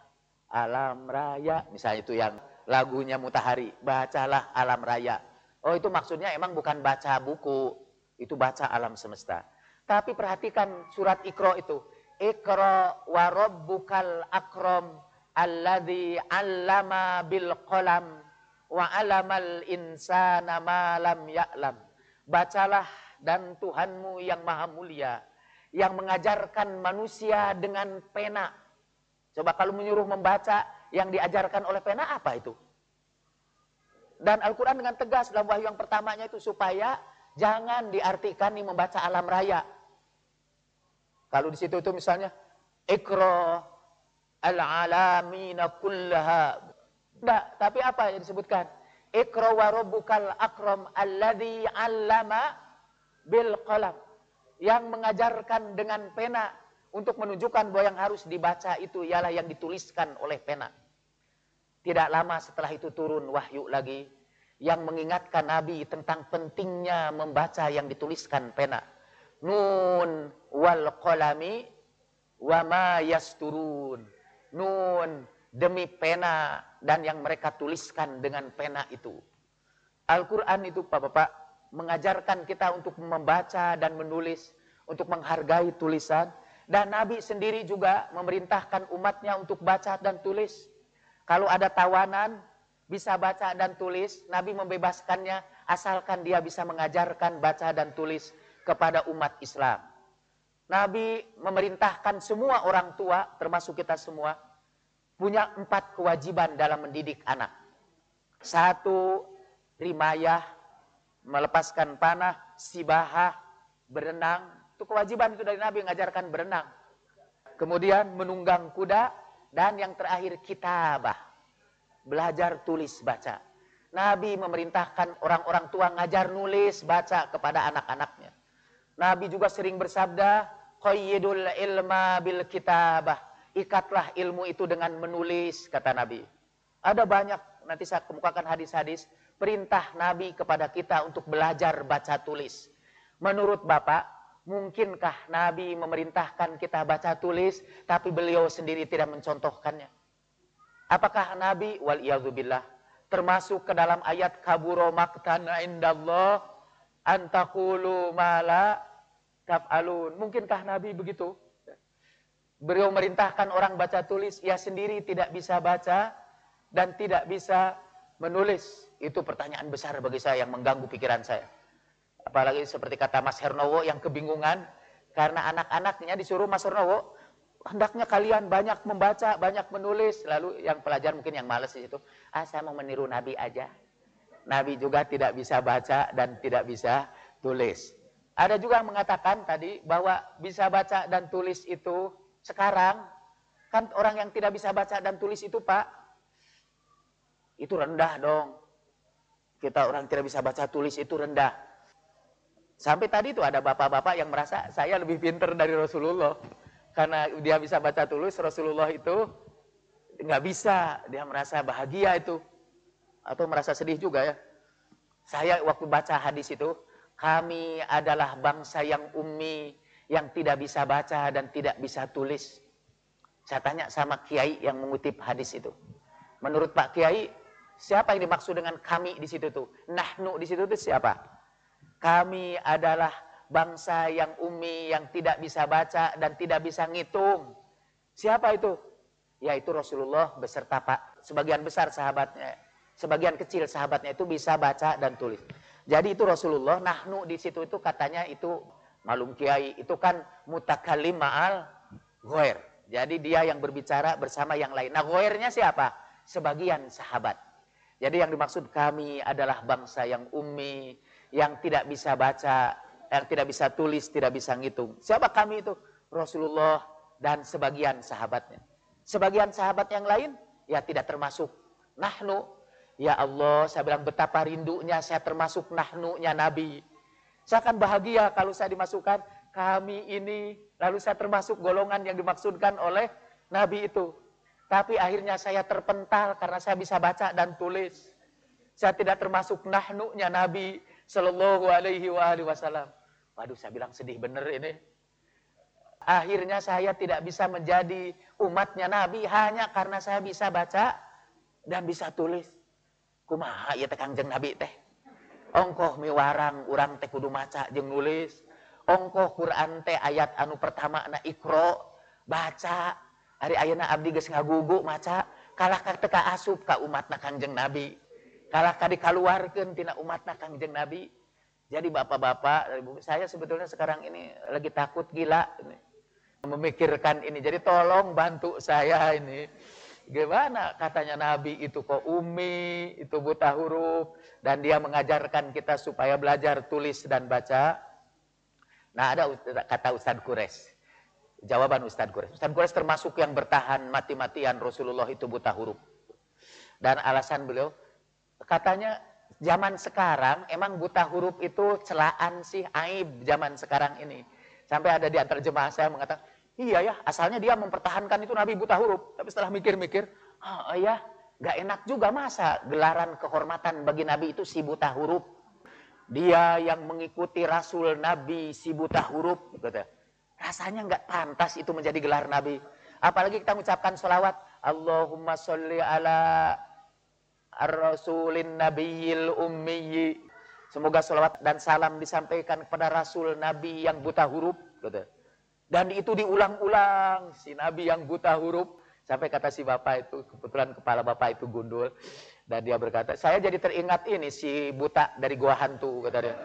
Speaker 1: alam raya misalnya itu yang lagunya Mutahari, bacalah alam raya Oh itu maksudnya emang bukan baca buku, itu baca alam semesta. Tapi perhatikan surat Iqra itu. Iqra wa rabbukal akram alladhi allama bil qalam wa alamal insana ma lam ya'lam. Bacalah dan Tuhanmu yang maha mulia yang mengajarkan manusia dengan pena. Coba kalau menyuruh membaca yang diajarkan oleh pena apa itu? Dan Al-Quran dengan tegas dalam wahyu yang pertamanya itu supaya jangan diartikan nih membaca alam raya. Kalau di situ itu misalnya ikra al-alamina kullaha. Tidak, tapi apa yang disebutkan? Ikra wa rabbukal akram alladhi 'allama bil qalam. Yang mengajarkan dengan pena untuk menunjukkan bahwa yang harus dibaca itu ialah yang dituliskan oleh pena. Tidak lama setelah itu turun wahyu lagi yang mengingatkan Nabi tentang pentingnya membaca yang dituliskan pena. Nun wal qalami wa ma yasturun. Nun demi pena dan yang mereka tuliskan dengan pena itu. Al-Quran itu Bapak-Bapak mengajarkan kita untuk membaca dan menulis, untuk menghargai tulisan. Dan Nabi sendiri juga memerintahkan umatnya untuk baca dan tulis. Kalau ada tawanan, bisa baca dan tulis, Nabi membebaskannya asalkan dia bisa mengajarkan baca dan tulis kepada umat Islam. Nabi memerintahkan semua orang tua, termasuk kita semua, punya empat kewajiban dalam mendidik anak. Satu, rimayah, melepaskan panah, sibahah, berenang. Itu kewajiban itu dari Nabi mengajarkan berenang. Kemudian menunggang kuda, dan yang terakhir kitabah. Belajar tulis baca. Nabi memerintahkan orang-orang tua ngajar nulis baca kepada anak-anaknya. Nabi juga sering bersabda, qayyidul ilma bil kitabah. Ikatlah ilmu itu dengan menulis, kata Nabi. Ada banyak, nanti saya kemukakan hadis-hadis, perintah Nabi kepada kita untuk belajar baca tulis. Menurut Bapak, mungkinkah Nabi memerintahkan kita baca tulis, tapi beliau sendiri tidak mencontohkannya? Apakah Nabi, wal billah, termasuk ke dalam ayat kaburo maktana indallah antakulu mala. Mungkinkah Nabi begitu? Beliau merintahkan orang baca tulis, ia sendiri tidak bisa baca dan tidak bisa menulis. Itu pertanyaan besar bagi saya yang mengganggu pikiran saya. Apalagi seperti kata Mas Hernowo yang kebingungan karena anak-anaknya disuruh Mas Hernowo, hendaknya kalian banyak membaca, banyak menulis. Lalu yang pelajar mungkin yang males di situ, ah saya mau meniru Nabi aja. Nabi juga tidak bisa baca dan tidak bisa tulis. Ada juga yang mengatakan tadi bahwa bisa baca dan tulis itu sekarang kan orang yang tidak bisa baca dan tulis itu Pak itu rendah dong. Kita orang tidak bisa baca tulis itu rendah. Sampai tadi itu ada bapak-bapak yang merasa saya lebih pinter dari Rasulullah. Karena dia bisa baca tulis, Rasulullah itu nggak bisa. Dia merasa bahagia itu. Atau merasa sedih juga ya. Saya waktu baca hadis itu, kami adalah bangsa yang ummi, yang tidak bisa baca dan tidak bisa tulis. Saya tanya sama kiai yang mengutip hadis itu. Menurut Pak Kiai, siapa yang dimaksud dengan kami di situ tuh? Nahnu di situ tuh siapa? Kami adalah bangsa yang ummi, yang tidak bisa baca dan tidak bisa ngitung. Siapa itu? Yaitu Rasulullah beserta Pak, sebagian besar sahabatnya. Sebagian kecil sahabatnya itu bisa baca dan tulis. Jadi itu Rasulullah, nahnu di situ itu katanya itu malum kiai, itu kan mutakalim ma'al goer. Jadi dia yang berbicara bersama yang lain. Nah goernya siapa? Sebagian sahabat. Jadi yang dimaksud kami adalah bangsa yang ummi, yang tidak bisa baca, yang tidak bisa tulis, tidak bisa ngitung. Siapa kami itu? Rasulullah dan sebagian sahabatnya. Sebagian sahabat yang lain, ya tidak termasuk. Nahnu, Ya Allah, saya bilang betapa rindunya saya termasuk nahnunya Nabi. Saya akan bahagia kalau saya dimasukkan kami ini, lalu saya termasuk golongan yang dimaksudkan oleh Nabi itu. Tapi akhirnya saya terpental karena saya bisa baca dan tulis. Saya tidak termasuk nahnunya Nabi Shallallahu Alaihi Wasallam. Waduh, saya bilang sedih bener ini. Akhirnya saya tidak bisa menjadi umatnya Nabi hanya karena saya bisa baca dan bisa tulis kumaha ya teh kangjeng nabi teh ongkoh miwarang urang teh kudu maca jeung nulis. Ongkoh Quran teh ayat anu pertama na ikro baca. Hari Ayeuna Abdi geus ngagugu maca. Kalah ka teka asup ka umatna Kangjeng Nabi. Kalah ka dikaluarkeun tina umatna Kangjeng Nabi. Jadi bapak-bapak saya sebetulnya sekarang ini lagi takut gila ini. memikirkan ini. Jadi tolong bantu saya ini. Gimana katanya Nabi itu kok umi, itu buta huruf. Dan dia mengajarkan kita supaya belajar tulis dan baca. Nah ada kata Ustadz Kures. Jawaban Ustadz Kures. Ustadz Kures termasuk yang bertahan mati-matian Rasulullah itu buta huruf. Dan alasan beliau, katanya zaman sekarang emang buta huruf itu celaan sih, aib zaman sekarang ini. Sampai ada di antar jemaah saya mengatakan, Iya ya, asalnya dia mempertahankan itu Nabi buta huruf. Tapi setelah mikir-mikir, oh ya, gak enak juga masa gelaran kehormatan bagi Nabi itu si buta huruf. Dia yang mengikuti Rasul Nabi si buta huruf. Gitu. Rasanya gak pantas itu menjadi gelar Nabi. Apalagi kita mengucapkan sholawat. Allahumma sholli ala ar-rasulin nabiyil ummiyi. Semoga sholawat dan salam disampaikan kepada Rasul Nabi yang buta huruf. Gitu. Dan itu diulang-ulang. Si Nabi yang buta huruf. Sampai kata si bapak itu, kebetulan kepala bapak itu gundul. Dan dia berkata, saya jadi teringat ini si buta dari gua hantu. Kata dia.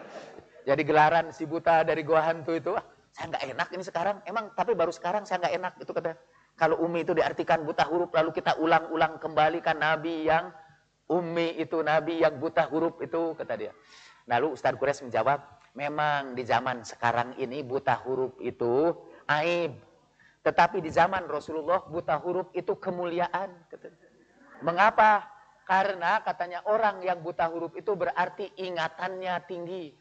Speaker 1: Jadi gelaran si buta dari gua hantu itu, saya nggak enak ini sekarang. Emang tapi baru sekarang saya nggak enak itu kata. Kalau umi itu diartikan buta huruf lalu kita ulang-ulang kembali kan nabi yang umi itu nabi yang buta huruf itu kata dia. Lalu Ustaz Quraisy menjawab, memang di zaman sekarang ini buta huruf itu aib. Tetapi di zaman Rasulullah buta huruf itu kemuliaan. Mengapa? Karena katanya orang yang buta huruf itu berarti ingatannya tinggi.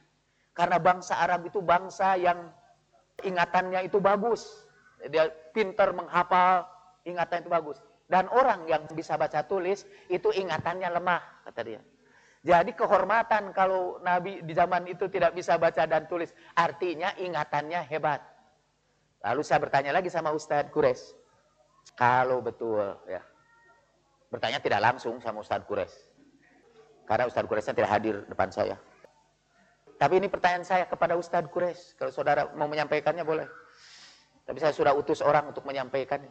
Speaker 1: Karena bangsa Arab itu bangsa yang ingatannya itu bagus. Dia pintar menghafal, ingatan itu bagus. Dan orang yang bisa baca tulis itu ingatannya lemah, kata dia. Jadi kehormatan kalau Nabi di zaman itu tidak bisa baca dan tulis, artinya ingatannya hebat. Lalu saya bertanya lagi sama Ustadz Kures. Kalau betul ya. Bertanya tidak langsung sama Ustadz Kures. Karena Ustadz Kuresnya tidak hadir depan saya. Tapi ini pertanyaan saya kepada Ustadz Kures. Kalau saudara mau menyampaikannya boleh. Tapi saya sudah utus orang untuk menyampaikannya.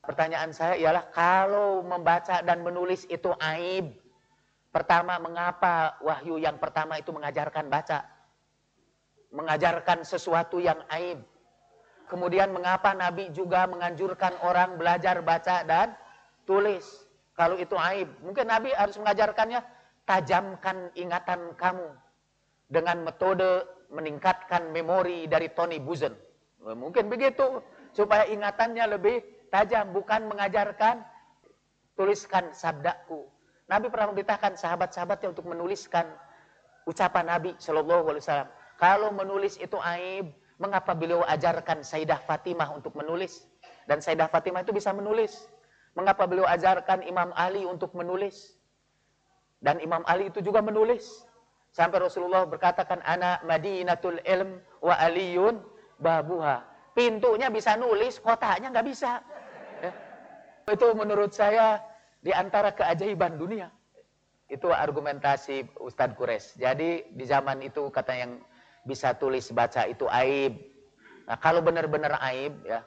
Speaker 1: Pertanyaan saya ialah kalau membaca dan menulis itu aib. Pertama, mengapa wahyu yang pertama itu mengajarkan baca? Mengajarkan sesuatu yang aib. Kemudian mengapa Nabi juga menganjurkan orang belajar baca dan tulis. Kalau itu aib. Mungkin Nabi harus mengajarkannya, tajamkan ingatan kamu. Dengan metode meningkatkan memori dari Tony Buzan. Mungkin begitu. Supaya ingatannya lebih tajam. Bukan mengajarkan, tuliskan sabdaku. Nabi pernah memerintahkan sahabat-sahabatnya untuk menuliskan ucapan Nabi Shallallahu Alaihi Wasallam. Kalau menulis itu aib, Mengapa beliau ajarkan Sayyidah Fatimah untuk menulis? Dan Sayyidah Fatimah itu bisa menulis. Mengapa beliau ajarkan Imam Ali untuk menulis? Dan Imam Ali itu juga menulis. Sampai Rasulullah berkatakan, Anak Madinatul Ilm wa Aliyun babuha. Pintunya bisa nulis, kotanya nggak bisa. Ya. Itu menurut saya di antara keajaiban dunia. Itu argumentasi Ustadz Kures. Jadi di zaman itu kata yang bisa tulis baca itu aib. Nah, kalau benar-benar aib ya,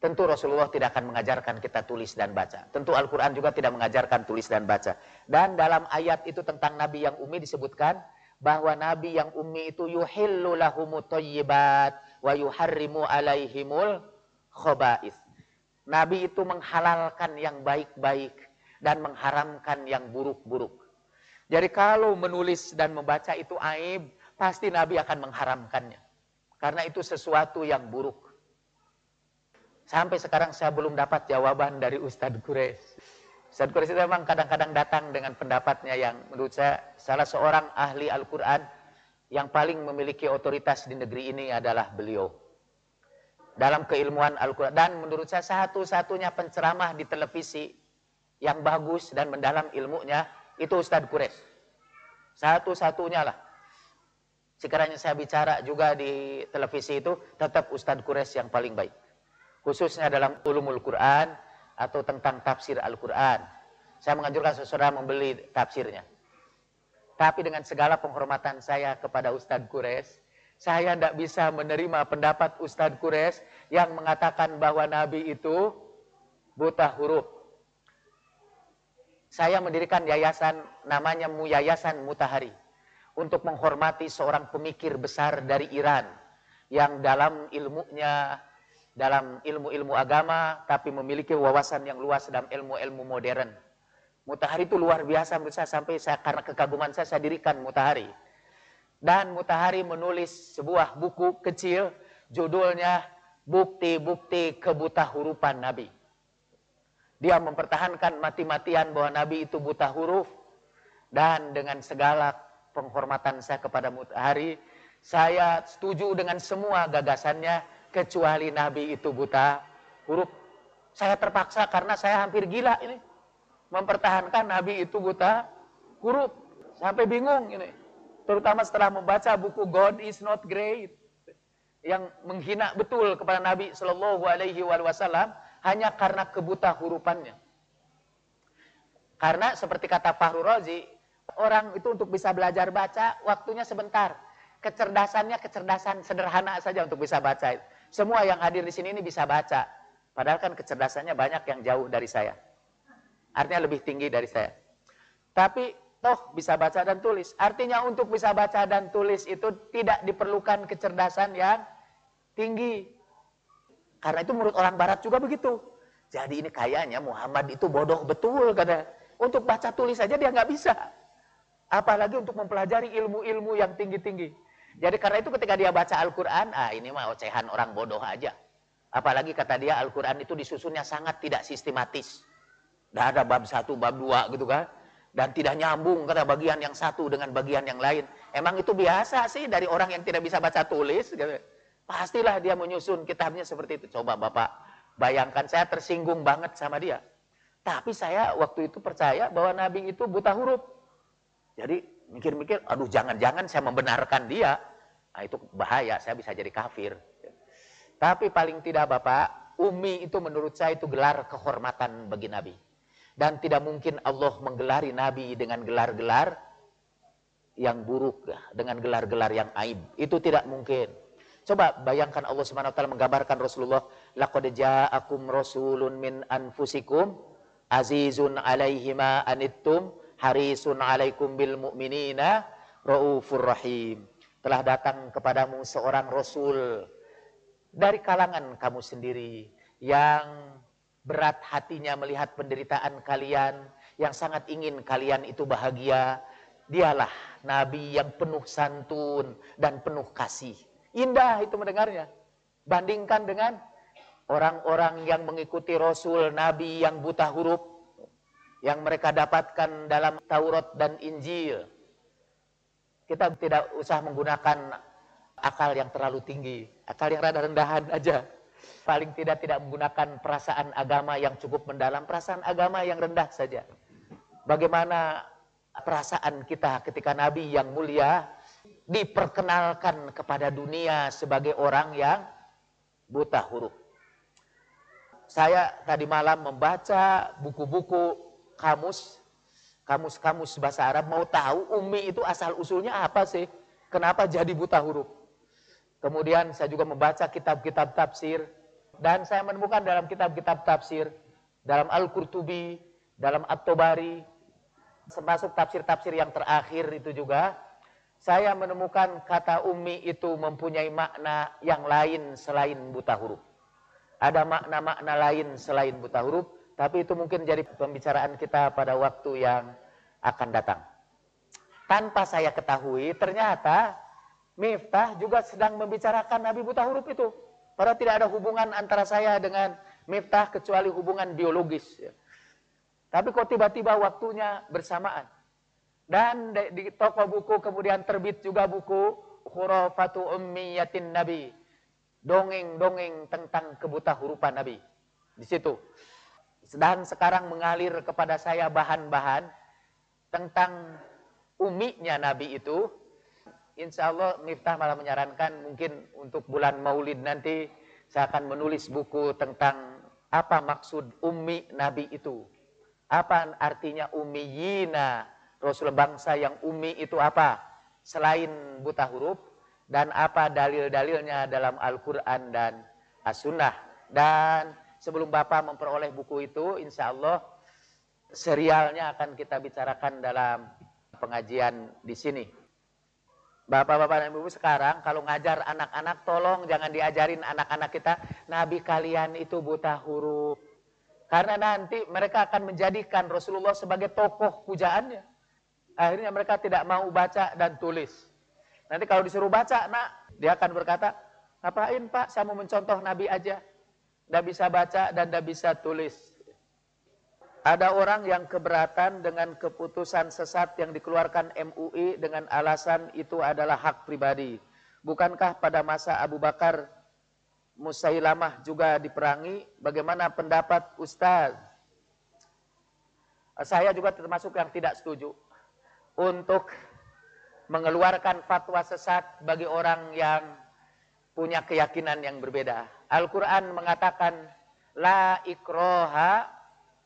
Speaker 1: tentu Rasulullah tidak akan mengajarkan kita tulis dan baca. Tentu Al-Qur'an juga tidak mengajarkan tulis dan baca. Dan dalam ayat itu tentang nabi yang umi disebutkan bahwa nabi yang umi itu yuhillu lahumut thayyibat wa yuharrimu alaihimul khaba'is. Nabi itu menghalalkan yang baik-baik dan mengharamkan yang buruk-buruk. Jadi kalau menulis dan membaca itu aib, pasti Nabi akan mengharamkannya. Karena itu sesuatu yang buruk. Sampai sekarang saya belum dapat jawaban dari Ustadz Quraisy. Ustadz Quraisy itu memang kadang-kadang datang dengan pendapatnya yang menurut saya salah seorang ahli Al-Quran yang paling memiliki otoritas di negeri ini adalah beliau. Dalam keilmuan Al-Quran. Dan menurut saya satu-satunya penceramah di televisi yang bagus dan mendalam ilmunya itu Ustadz Quraisy. Satu-satunya lah. Sekiranya saya bicara juga di televisi itu, tetap Ustadz Quraisy yang paling baik. Khususnya dalam ulumul Quran atau tentang tafsir Al-Quran. Saya menganjurkan seseorang membeli tafsirnya. Tapi dengan segala penghormatan saya kepada Ustadz Quraisy, saya tidak bisa menerima pendapat Ustadz Quraisy yang mengatakan bahwa Nabi itu buta huruf. Saya mendirikan yayasan namanya Yayasan Mutahari untuk menghormati seorang pemikir besar dari Iran yang dalam ilmunya dalam ilmu-ilmu agama tapi memiliki wawasan yang luas dalam ilmu-ilmu modern. Mutahari itu luar biasa menurut saya sampai saya karena kekaguman saya saya dirikan Mutahari. Dan Mutahari menulis sebuah buku kecil judulnya Bukti-bukti kebuta hurupan Nabi. Dia mempertahankan mati-matian bahwa Nabi itu buta huruf dan dengan segala penghormatan saya kepada Mutahari, saya setuju dengan semua gagasannya kecuali Nabi itu buta huruf. Saya terpaksa karena saya hampir gila ini. Mempertahankan Nabi itu buta huruf. Sampai bingung ini. Terutama setelah membaca buku God is not great. Yang menghina betul kepada Nabi Shallallahu Alaihi Wasallam hanya karena kebuta hurufannya. Karena seperti kata Fahru Razi, Orang itu untuk bisa belajar baca, waktunya sebentar. Kecerdasannya kecerdasan sederhana saja untuk bisa baca. Semua yang hadir di sini ini bisa baca. Padahal kan kecerdasannya banyak yang jauh dari saya. Artinya lebih tinggi dari saya. Tapi toh bisa baca dan tulis. Artinya untuk bisa baca dan tulis itu tidak diperlukan kecerdasan yang tinggi. Karena itu menurut orang barat juga begitu. Jadi ini kayaknya Muhammad itu bodoh betul karena untuk baca tulis saja dia nggak bisa. Apalagi untuk mempelajari ilmu-ilmu yang tinggi-tinggi. Jadi karena itu ketika dia baca Al-Quran, ah ini mah ocehan orang bodoh aja. Apalagi kata dia Al-Quran itu disusunnya sangat tidak sistematis. Tidak ada bab satu, bab dua gitu kan. Dan tidak nyambung kata bagian yang satu dengan bagian yang lain. Emang itu biasa sih dari orang yang tidak bisa baca tulis. Gitu. Pastilah dia menyusun kitabnya seperti itu. Coba Bapak bayangkan saya tersinggung banget sama dia. Tapi saya waktu itu percaya bahwa Nabi itu buta huruf. Jadi mikir-mikir, aduh jangan-jangan saya membenarkan dia. Nah itu bahaya, saya bisa jadi kafir. Tapi paling tidak Bapak, Umi itu menurut saya itu gelar kehormatan bagi Nabi. Dan tidak mungkin Allah menggelari Nabi dengan gelar-gelar yang buruk, dengan gelar-gelar yang aib. Itu tidak mungkin. Coba bayangkan Allah taala menggambarkan Rasulullah, laqad ja'akum rasulun min anfusikum azizun alaihi ma anittum harisun alaikum bil mu'minina raufur rahim. Telah datang kepadamu seorang rasul dari kalangan kamu sendiri yang berat hatinya melihat penderitaan kalian, yang sangat ingin kalian itu bahagia. Dialah nabi yang penuh santun dan penuh kasih. Indah itu mendengarnya. Bandingkan dengan orang-orang yang mengikuti Rasul Nabi yang buta huruf yang mereka dapatkan dalam Taurat dan Injil. Kita tidak usah menggunakan akal yang terlalu tinggi, akal yang rada rendahan aja. Paling tidak tidak menggunakan perasaan agama yang cukup mendalam, perasaan agama yang rendah saja. Bagaimana perasaan kita ketika Nabi yang mulia diperkenalkan kepada dunia sebagai orang yang buta huruf. Saya tadi malam membaca buku-buku kamus, kamus-kamus bahasa Arab mau tahu Umi itu asal usulnya apa sih? Kenapa jadi buta huruf? Kemudian saya juga membaca kitab-kitab tafsir dan saya menemukan dalam kitab-kitab tafsir dalam Al-Qurtubi, dalam At-Tabari, termasuk tafsir-tafsir yang terakhir itu juga saya menemukan kata Umi itu mempunyai makna yang lain selain buta huruf. Ada makna-makna lain selain buta huruf tapi itu mungkin jadi pembicaraan kita pada waktu yang akan datang. Tanpa saya ketahui, ternyata Miftah juga sedang membicarakan Nabi buta huruf itu. Padahal tidak ada hubungan antara saya dengan Miftah kecuali hubungan biologis. Tapi kok tiba-tiba waktunya bersamaan. Dan di toko buku kemudian terbit juga buku Khurafatu Ummiyatin Nabi. Dongeng-dongeng tentang kebuta hurufan Nabi. Di situ dan sekarang mengalir kepada saya bahan-bahan tentang umiknya Nabi itu. Insya Allah Miftah malah menyarankan mungkin untuk bulan maulid nanti saya akan menulis buku tentang apa maksud umi Nabi itu. Apa artinya ummiyina, Rasul bangsa yang umi itu apa? Selain buta huruf dan apa dalil-dalilnya dalam Al-Quran dan As-Sunnah. Dan sebelum Bapak memperoleh buku itu, insya Allah serialnya akan kita bicarakan dalam pengajian di sini. Bapak-bapak dan ibu sekarang kalau ngajar anak-anak tolong jangan diajarin anak-anak kita nabi kalian itu buta huruf. Karena nanti mereka akan menjadikan Rasulullah sebagai tokoh pujaannya. Akhirnya mereka tidak mau baca dan tulis. Nanti kalau disuruh baca, nak, dia akan berkata, ngapain pak, saya mau mencontoh Nabi aja tidak bisa baca dan tidak bisa tulis. Ada orang yang keberatan dengan keputusan sesat yang dikeluarkan MUI dengan alasan itu adalah hak pribadi. Bukankah pada masa Abu Bakar Musailamah juga diperangi? Bagaimana pendapat Ustaz? Saya juga termasuk yang tidak setuju untuk mengeluarkan fatwa sesat bagi orang yang punya keyakinan yang berbeda. Al-Quran mengatakan, La ikroha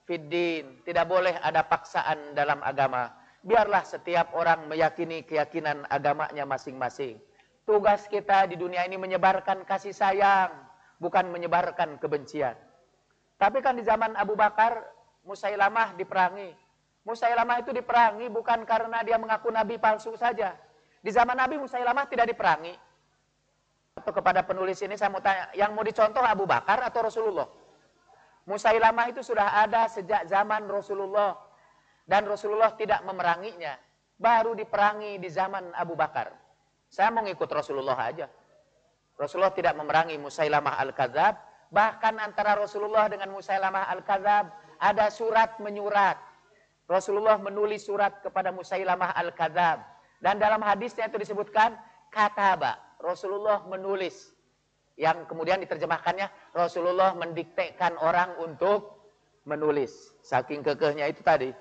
Speaker 1: fiddin. Tidak boleh ada paksaan dalam agama. Biarlah setiap orang meyakini keyakinan agamanya masing-masing. Tugas kita di dunia ini menyebarkan kasih sayang, bukan menyebarkan kebencian. Tapi kan di zaman Abu Bakar, Musailamah diperangi. Musailamah itu diperangi bukan karena dia mengaku nabi palsu saja. Di zaman Nabi Musailamah tidak diperangi. Atau kepada penulis ini saya mau tanya, yang mau dicontoh Abu Bakar atau Rasulullah? Musailamah itu sudah ada sejak zaman Rasulullah. Dan Rasulullah tidak memeranginya. Baru diperangi di zaman Abu Bakar. Saya mau ngikut Rasulullah aja. Rasulullah tidak memerangi Musailamah Al-Kadzab. Bahkan antara Rasulullah dengan Musailamah Al-Kadzab ada surat menyurat. Rasulullah menulis surat kepada Musailamah Al-Kadzab. Dan dalam hadisnya itu disebutkan kataba. Rasulullah menulis. Yang kemudian diterjemahkannya Rasulullah mendiktekan orang untuk menulis. Saking kekehnya itu tadi.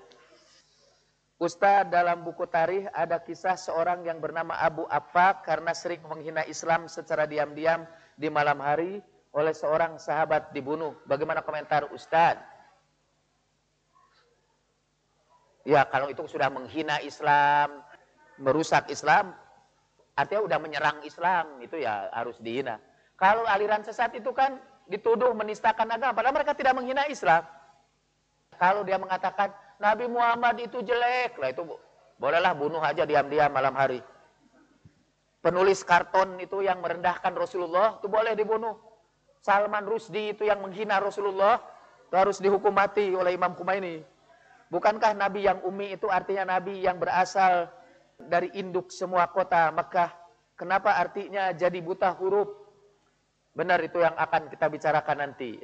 Speaker 1: Ustaz dalam buku tarikh ada kisah seorang yang bernama Abu Afaq karena sering menghina Islam secara diam-diam di malam hari oleh seorang sahabat dibunuh. Bagaimana komentar Ustaz? Ya kalau itu sudah menghina Islam, merusak Islam, artinya sudah menyerang Islam, itu ya harus dihina. Kalau aliran sesat itu kan dituduh menistakan agama, padahal mereka tidak menghina Islam. Kalau dia mengatakan Nabi Muhammad itu jelek, lah itu bolehlah bunuh aja diam-diam malam hari. Penulis karton itu yang merendahkan Rasulullah itu boleh dibunuh. Salman Rusdi itu yang menghina Rasulullah itu harus dihukum mati oleh Imam Kumaini. Bukankah Nabi yang umi itu artinya Nabi yang berasal dari induk semua kota Mekah? Kenapa artinya jadi buta huruf? Benar itu yang akan kita bicarakan nanti.